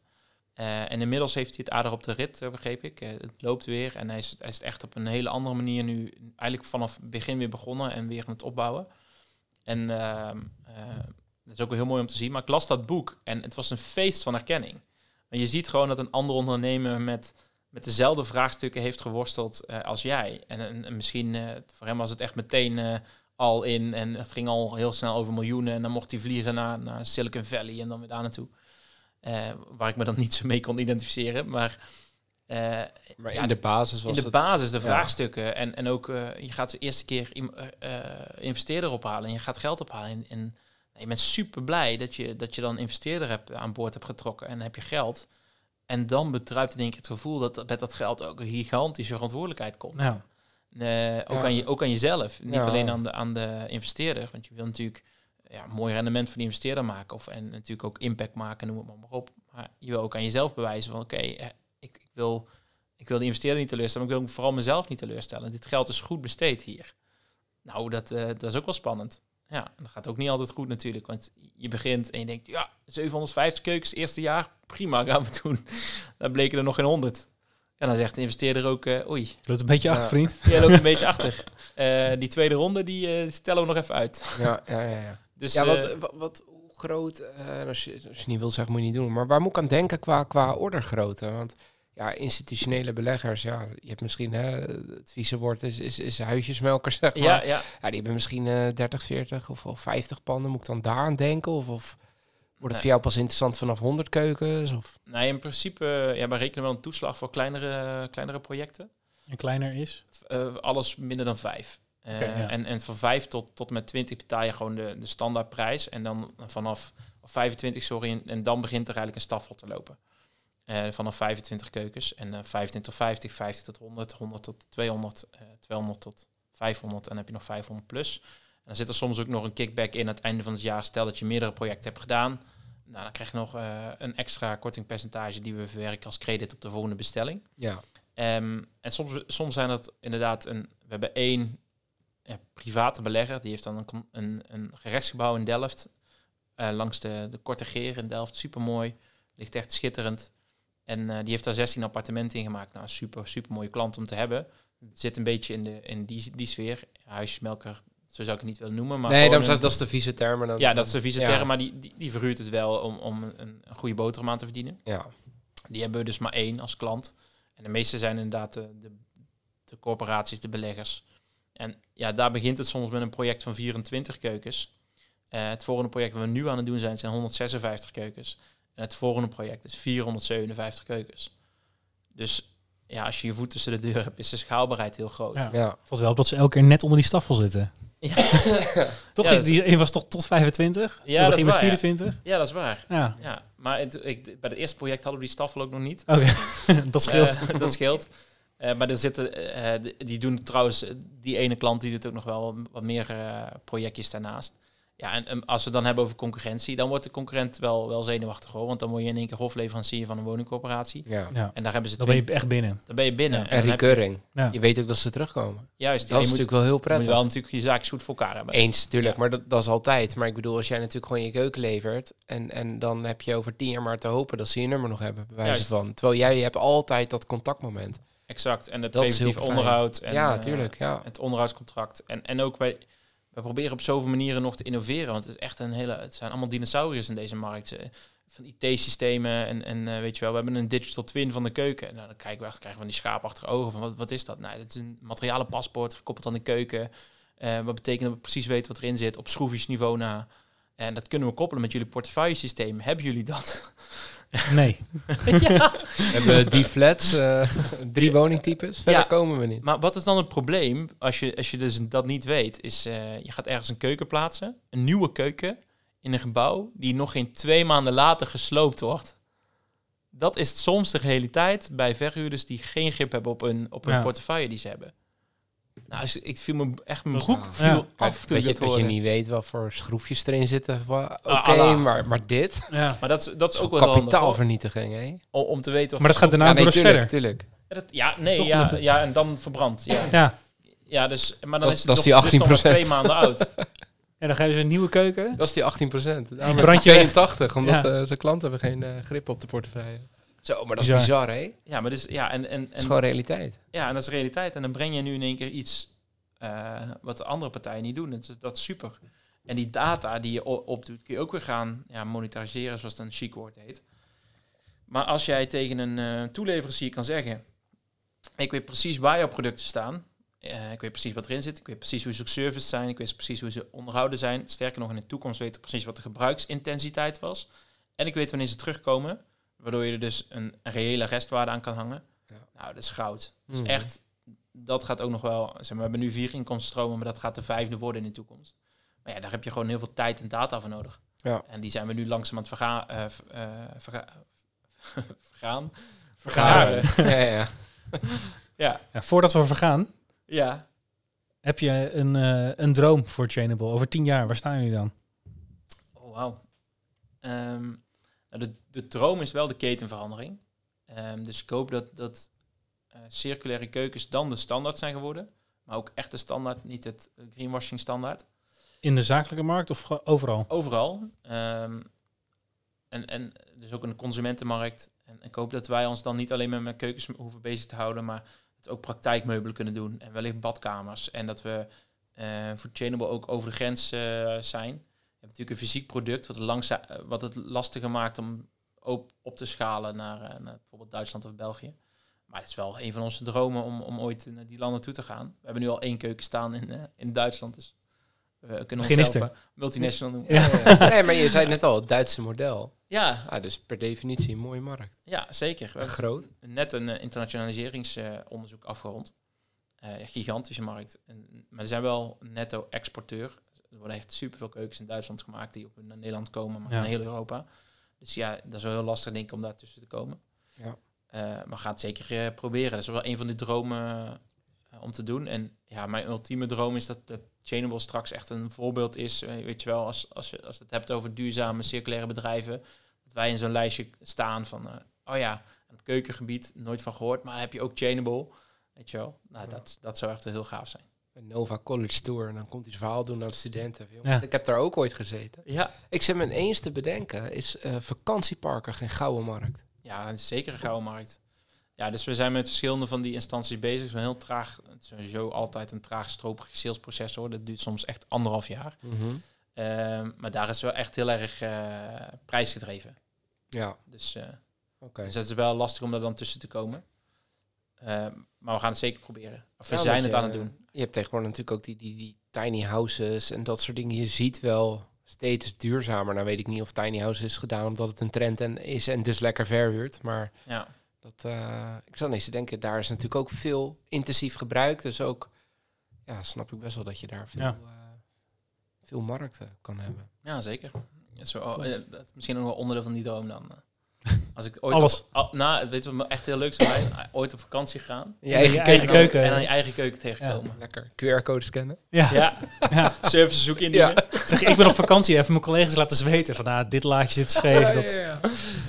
Eh, en inmiddels heeft hij het aardig op de rit, begreep ik. Het loopt weer en hij is, hij is echt op een hele andere manier nu eigenlijk vanaf het begin weer begonnen en weer aan het opbouwen. En ehm, eh, dat is ook heel mooi om te zien. Maar ik las dat boek en het was een feest van herkenning. Want je ziet gewoon dat een ander ondernemer met, met dezelfde vraagstukken heeft geworsteld eh, als jij. En, en, en misschien eh, voor hem was het echt meteen eh, al in en het ging al heel snel over miljoenen. En dan mocht hij vliegen naar, naar Silicon Valley en dan weer daar naartoe. Waar ik me dan niet zo mee kon identificeren. Maar maar Ja, in de basis in was de het... basis, de ja. vraagstukken. En, en ook, je gaat de eerste keer investeerder ophalen en je gaat geld ophalen. En, en je bent super blij dat je, dat je dan investeerder hebt, aan boord hebt getrokken en dan heb je geld. En dan bedruipt denk ik het gevoel dat met dat geld ook een gigantische verantwoordelijkheid komt. Nou, Eh, ook, Ja. aan je, ook aan jezelf. Niet Ja. alleen aan de, aan de investeerder. Want je wil natuurlijk ja, een mooi rendement voor die investeerder maken. Of, en natuurlijk ook impact maken, noem het maar, maar op. Maar je wil ook aan jezelf bewijzen van oké, eh, ik, ik, wil, ik wil de investeerder niet teleurstellen. Maar ik wil vooral mezelf niet teleurstellen. Dit geld is goed besteed hier. Nou, dat, eh, dat is ook wel spannend. Ja, en dat gaat ook niet altijd goed natuurlijk. Want je begint en je denkt, ja, 750 keukens eerste jaar, prima, gaan we doen. Dan bleken er nog geen 100. En dan zegt de investeerder ook, eh, oei, je loopt een beetje Ja. achter, vriend. Jij loopt een beetje achter. Eh, die tweede ronde, die eh, stellen we nog even uit. Ja, ja, ja. ja. Dus, ja, eh, wat, wat, wat hoe groot, eh, als, je, als je niet wil zeggen, moet je niet doen. Maar waar moet ik aan denken qua, qua ordergrootte? Want ja, institutionele beleggers, ja, je hebt misschien, hè, het vieze woord is, is, is huisjesmelkers, zeg maar. ja, ja. Ja, die hebben misschien eh 30, 40 of, of 50 panden. Moet ik dan daar aan denken? Of, of wordt het Nee. voor jou pas interessant vanaf 100 keukens? Of? Nee, in principe, eh, ja, wij rekenen wel een toeslag voor kleinere, kleinere projecten. En kleiner is. Eh, alles minder dan vijf. Eh, ja. en, en van vijf tot, tot met 20 betaal je gewoon de, de standaardprijs. En dan vanaf of 25, sorry, en, en dan begint er eigenlijk een stafel te lopen. Eh, vanaf 25 keukens. En eh 25 tot 50, 50 tot 100, 100 tot 200, eh 200 tot 500 en dan heb je nog 500 plus. En dan zit er soms ook nog een kickback in aan het einde van het jaar. Stel dat je meerdere projecten hebt gedaan. nou, dan krijg je nog eh, een extra kortingpercentage die we verwerken als credit op de volgende bestelling. Ja. Ehm, en soms, soms zijn dat inderdaad een. We hebben één private belegger, die heeft dan een, een, een gerechtsgebouw in Delft. eh, langs de, de Korte Geer in Delft. Super mooi. Ligt echt schitterend. En eh, die heeft daar 16 appartementen in gemaakt. Nou, super, super mooie klant om te hebben. Het zit een beetje in, de, in die, die sfeer. Huismelker, zo zou ik het niet willen noemen. Maar nee, dat, een- is- dat is de vieze term. Dan, ja, dat is de vieze ja. term, maar die, die, die verhuurt het wel om, om een, een goede boterham aan te verdienen. Ja. Die hebben we dus maar één als klant. En de meeste zijn inderdaad de, de, de corporaties, de beleggers. En ja, daar begint het soms met een project van 24 keukens. Eh, het volgende project dat we nu aan het doen zijn, zijn 156 keukens. En het volgende project is 457 keukens. Dus ja, als je je voet tussen de deur hebt, is de schaalbaarheid heel groot. Ja. Ja. Valt wel op dat ze elke keer net onder die stafel zitten. Ja. Toch Ja, is die een was toch tot 25? Ja, We dat is waar, ja. 24. Ja, dat is waar. Ja, Ja, maar het, ik, bij het eerste project hadden we die staffel ook nog niet. oké. dat scheelt. Eh, dat scheelt. Eh, maar er zitten, eh, die- doen trouwens, die ene klant die doet ook nog wel wat meer projectjes daarnaast. Ja, en, en als we het dan hebben over concurrentie, dan wordt de concurrent wel, wel zenuwachtig hoor. Want dan word je in één keer hofleverancier van een woningcorporatie. ja. ja, En daar hebben ze dan ben je echt binnen. dan ben je binnen. Ja. En En dan je- recurring. Ja. Je weet ook dat ze terugkomen. juist, Dat is je moet, natuurlijk wel heel je moet prettig. wel natuurlijk je zaakjes goed voor elkaar hebben. Eens, tuurlijk. Ja. Maar dat, dat is altijd. Maar ik bedoel, als jij natuurlijk gewoon je keuken levert... En, en dan heb je over tien jaar maar te hopen dat ze je nummer nog hebben, bij wijze Juist. van. Terwijl jij hebt altijd dat contactmoment. Exact. En het Dat is preventief onderhoud. En, ja, eh, tuurlijk. Ja. het onderhoudscontract. En, en ook bij, we proberen op zoveel manieren nog te innoveren. Want het is echt een hele, het zijn allemaal dinosauriërs in deze markt. eh, Van IT-systemen en, en eh, weet je wel, we hebben een digital twin van de keuken. Nou, dan kijken we echt, krijgen we die schaapachtige ogen van wat, wat is dat? Nou, dat is een materialenpaspoort gekoppeld aan de keuken. Eh, wat betekent dat we precies weten wat erin zit op schroefjesniveau na. En dat kunnen we koppelen met jullie portefeuillesysteem. Hebben jullie dat? Nee. ja. We hebben die flats, eh, drie woningtypes. Verder Ja. komen we niet. Maar wat is dan het probleem als je, als je dus dat niet weet? Is eh, je gaat ergens een keuken plaatsen, een nieuwe keuken in een gebouw die nog geen twee maanden later gesloopt wordt. Dat is soms de realiteit bij verhuurders die geen grip hebben op hun, op hun Ja. portefeuille die ze hebben. Nou, dus ik viel me echt mijn Dat broek ja. viel Ja. af toen weet ik je, dat dat je niet weet wat voor schroefjes erin zitten. wa- Oké, Ah, Allah. maar, maar dit. Ja. Maar dat is, dat is ook wel kapitaalvernietiging, hè? om, om te weten wat Maar dat gaat daarna Ja, nee, door tuurlijk, verder. tuurlijk. Ja, dat- ja, nee, Toch ja, ja, en dan verbrand. Ja, Ja. ja dus, maar dan Dat- is het dat nog, die dus nog maar 18%. twee maanden oud. En dan ga je dus een nieuwe keuken. Dat is die 18 procent. Brand je weg. 82, omdat Ja. eh, zijn klanten hebben geen eh, grip op de portefeuille. Zo, maar dat is Bizar. bizar, hè? Ja, maar dus, ja, en, en, is en gewoon realiteit. Ja, en dat is realiteit. En dan breng je nu in één keer iets eh, wat de andere partijen niet doen. Dat is, dat is super. En die data die je opdoet, kun je ook weer gaan ja, monetariseren, zoals het een chic woord heet. Maar als jij tegen een eh toeleverancier kan zeggen, ik weet precies waar jouw producten staan. eh, ik weet precies wat erin zit. Ik weet precies hoe ze geserviced zijn. Ik weet precies hoe ze onderhouden zijn. Sterker nog, in de toekomst weet ik precies wat de gebruiksintensiteit was. En ik weet wanneer ze terugkomen. Waardoor je er dus een reële restwaarde aan kan hangen. Ja. Nou, dat is goud. Dus Mhm. echt, dat gaat ook nog wel. Zeg maar, we hebben nu vier inkomstenstromen, maar dat gaat de vijfde worden in de toekomst. Maar ja, daar heb je gewoon heel veel tijd en data voor nodig. Ja. En die zijn we nu langzaam aan het vergaan. eh, eh, verga- vergaan. Vergaren. Vergaren. ja, ja. Ja, Ja, voordat we vergaan, ja. heb je een, eh, een droom voor Chainable? Over tien jaar, waar staan jullie dan? Oh, wauw. Ehm, nou, de, de droom is wel de ketenverandering. Ehm, dus ik hoop dat, dat eh, circulaire keukens dan de standaard zijn geworden. Maar ook echt de standaard, niet het greenwashing standaard. In de zakelijke markt of overal? Overal. Ehm, en, en dus ook in de consumentenmarkt. En ik hoop dat wij ons dan niet alleen met, met keukens hoeven bezig te houden, maar dat we ook praktijkmeubelen kunnen doen. En wellicht badkamers. En dat we eh voor Chainable ook over de grens eh, zijn. Hebt natuurlijk een fysiek product wat het, langza- eh, wat het lastiger maakt om op, op te schalen naar, eh, naar bijvoorbeeld Duitsland of België. Maar het is wel een van onze dromen om, om ooit naar die landen toe te gaan. We hebben nu al één keuken staan in, eh, in Duitsland. Dus we kunnen onszelf multinational noemen. Ja. Ja. Nee, maar je zei net al, het Duitse model. Ja, Ah, dus per definitie een mooie markt. ja, zeker. We Groot. net een internationaliseringsonderzoek afgerond. Eh, gigantische markt. En, maar er zijn wel netto exporteur. Er worden echt superveel keukens in Duitsland gemaakt die op naar Nederland komen, maar Ja. in heel Europa. Dus ja, dat is wel heel lastig denk ik om daar tussen te komen. Ja. Eh, maar ga het zeker eh, proberen. Dat is wel een van de dromen eh, om te doen. En ja, mijn ultieme droom is dat, dat Chainable straks echt een voorbeeld is. weet je wel, als, als je als het hebt over duurzame, circulaire bedrijven. dat wij in zo'n lijstje staan van, oh ja, het keukengebied, nooit van gehoord, maar heb je ook chainable, weet je wel. Nou, Ja. dat, dat zou echt heel gaaf zijn. Een Nova College Tour. En dan komt hij zijn verhaal doen aan de studenten. Jongens, Ja. Ik heb daar ook ooit gezeten. Ja, Ik zit me eens te bedenken, is eh, vakantieparken geen gouden markt? ja zeker een gouden markt. Ja, dus we zijn met verschillende van die instanties bezig. Het is een heel traag, het is sowieso altijd een traag stroperig salesproces hoor. Dat duurt soms echt anderhalf jaar. Ehm, maar daar is wel echt heel erg eh, prijsgedreven. Ja, Dus, eh, oké. dus het is wel lastig om daar dan tussen te komen. Ehm, maar we gaan het zeker proberen. Of we Ja, zijn het je- aan het doen. Je hebt tegenwoordig natuurlijk ook die, die, die tiny houses en dat soort dingen. Je ziet wel steeds duurzamer. Nou weet ik niet of tiny house is gedaan omdat het een trend en is en dus lekker verhuurt. Maar Ja. dat, eh, ik zal eens denken, daar is natuurlijk ook veel intensief gebruik. Dus ook, ja, snap ik best wel dat je daar veel, Ja. eh, veel markten kan hebben. Ja, zeker. Zo, oh, eh, dat is misschien ook wel onderdeel van die droom dan. Als ik ooit Alles. Op, nou, weet je wat me echt heel leuk zou zijn? Ooit op vakantie gaan. Je eigen, je eigen keuken. En dan je eigen keuken tegenkomen. Lekker. QR-code scannen. Ja. Ja, ja. service zoek indienen. Zeg, ik ben op vakantie, even mijn collega's laten zweten van, ah, dit laadje zit scheef. dat... ja,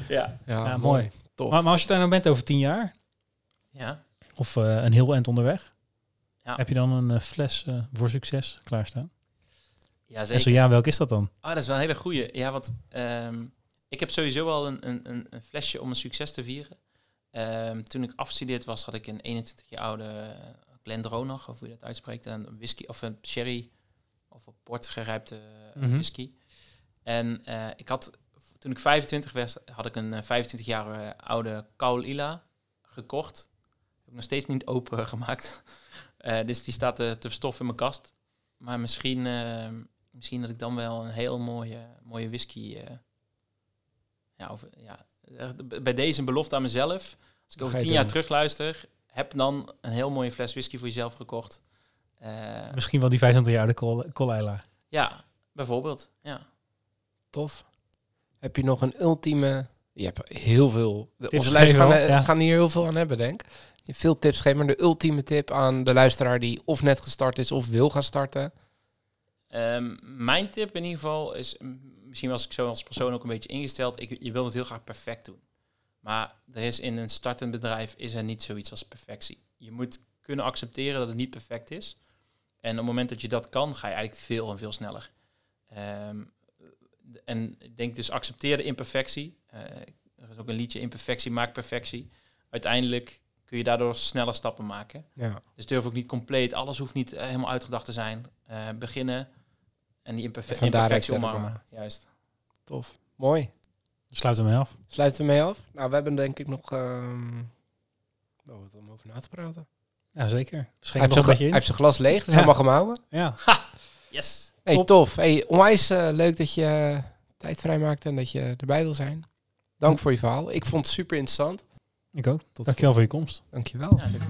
Ja. ja. Ja, mooi. Tof. Maar, maar als je daar nou bent over tien jaar, ja. of eh, een heel eind onderweg, Ja. heb je dan een eh, fles eh, voor succes klaarstaan? Ja, En zeker. zo ja, welk is dat dan? Ah, dat is wel een hele goeie. Ja, want ehm, ik heb sowieso wel een, een, een, flesje om een succes te vieren. Ehm, toen ik afgestudeerd was, had ik een 21 jaar oude Glendronach, of hoe je dat uitspreekt, een whisky of een sherry of een port gerijpte eh, Mhm. whisky. En eh, ik had, toen ik 25 werd, had ik een eh, 25 jaar oude Kaul Ila gekocht. Heb ik nog steeds niet open gemaakt. Eh, dus die staat eh, te verstoffen in mijn kast. Maar misschien, eh, misschien dat ik dan wel een heel mooie, mooie whisky. Ja, of, ja, bij deze een belofte aan mezelf. Als ik over tien jaar terugluister, heb dan een heel mooie fles whisky voor jezelf gekocht. Eh, Misschien wel die 25 jaar de Col- Colayla. ja, bijvoorbeeld. Ja. Tof. Heb je nog een ultieme... Je hebt heel veel... Tips onze luisteraars gaan, ja. hier heel veel aan hebben, denk ik. Veel tips geven, maar de ultieme tip aan de luisteraar die of net gestart is of wil gaan starten. Ehm, mijn tip in ieder geval is, misschien was ik zo als persoon ook een beetje ingesteld, ik, je wil het heel graag perfect doen. Maar er is in een startend bedrijf is er niet zoiets als perfectie. Je moet kunnen accepteren dat het niet perfect is. En op het moment dat je dat kan, ga je eigenlijk veel en veel sneller. Ehm, en ik denk dus accepteer de imperfectie. Eh, er is ook een liedje, imperfectie maakt perfectie. Uiteindelijk kun je daardoor sneller stappen maken. Ja. Dus durf ook niet compleet, alles hoeft niet eh, helemaal uitgedacht te zijn. Eh, beginnen en die imperfe En imperfectie omarmen. Juist. Tof. Mooi. Sluit hem mee af. Sluiten we mee af? Nou, we hebben denk ik nog... ehm wel wat om over na te praten. Ja, zeker. Hij heeft, nog een hij heeft zijn glas leeg, dus Ja. hij mag hem houden. Ja. Yes. Hey, Top. tof. Hey, onwijs eh, leuk dat je eh, tijd vrijmaakte en dat je erbij wil zijn. Dank voor je verhaal. Ik vond het super interessant. Ik ook. Tot Dankjewel voor je komst. Dankjewel. Ja, niet.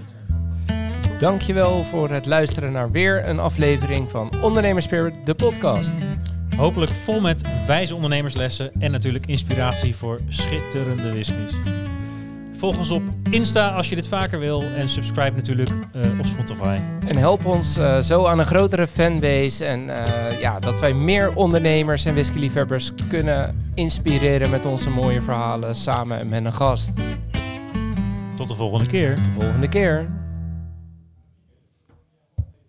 Dankjewel voor het luisteren naar weer een aflevering van Ondernemerspirit, de podcast. Hopelijk vol met wijze ondernemerslessen en natuurlijk inspiratie voor schitterende whiskies. Volg ons op Insta als je dit vaker wil en subscribe natuurlijk eh, op Spotify. En help ons eh, zo aan een grotere fanbase en eh, ja, dat wij meer ondernemers en whiskyliefhebbers kunnen inspireren met onze mooie verhalen samen met een gast. Tot de volgende keer. Tot de volgende keer.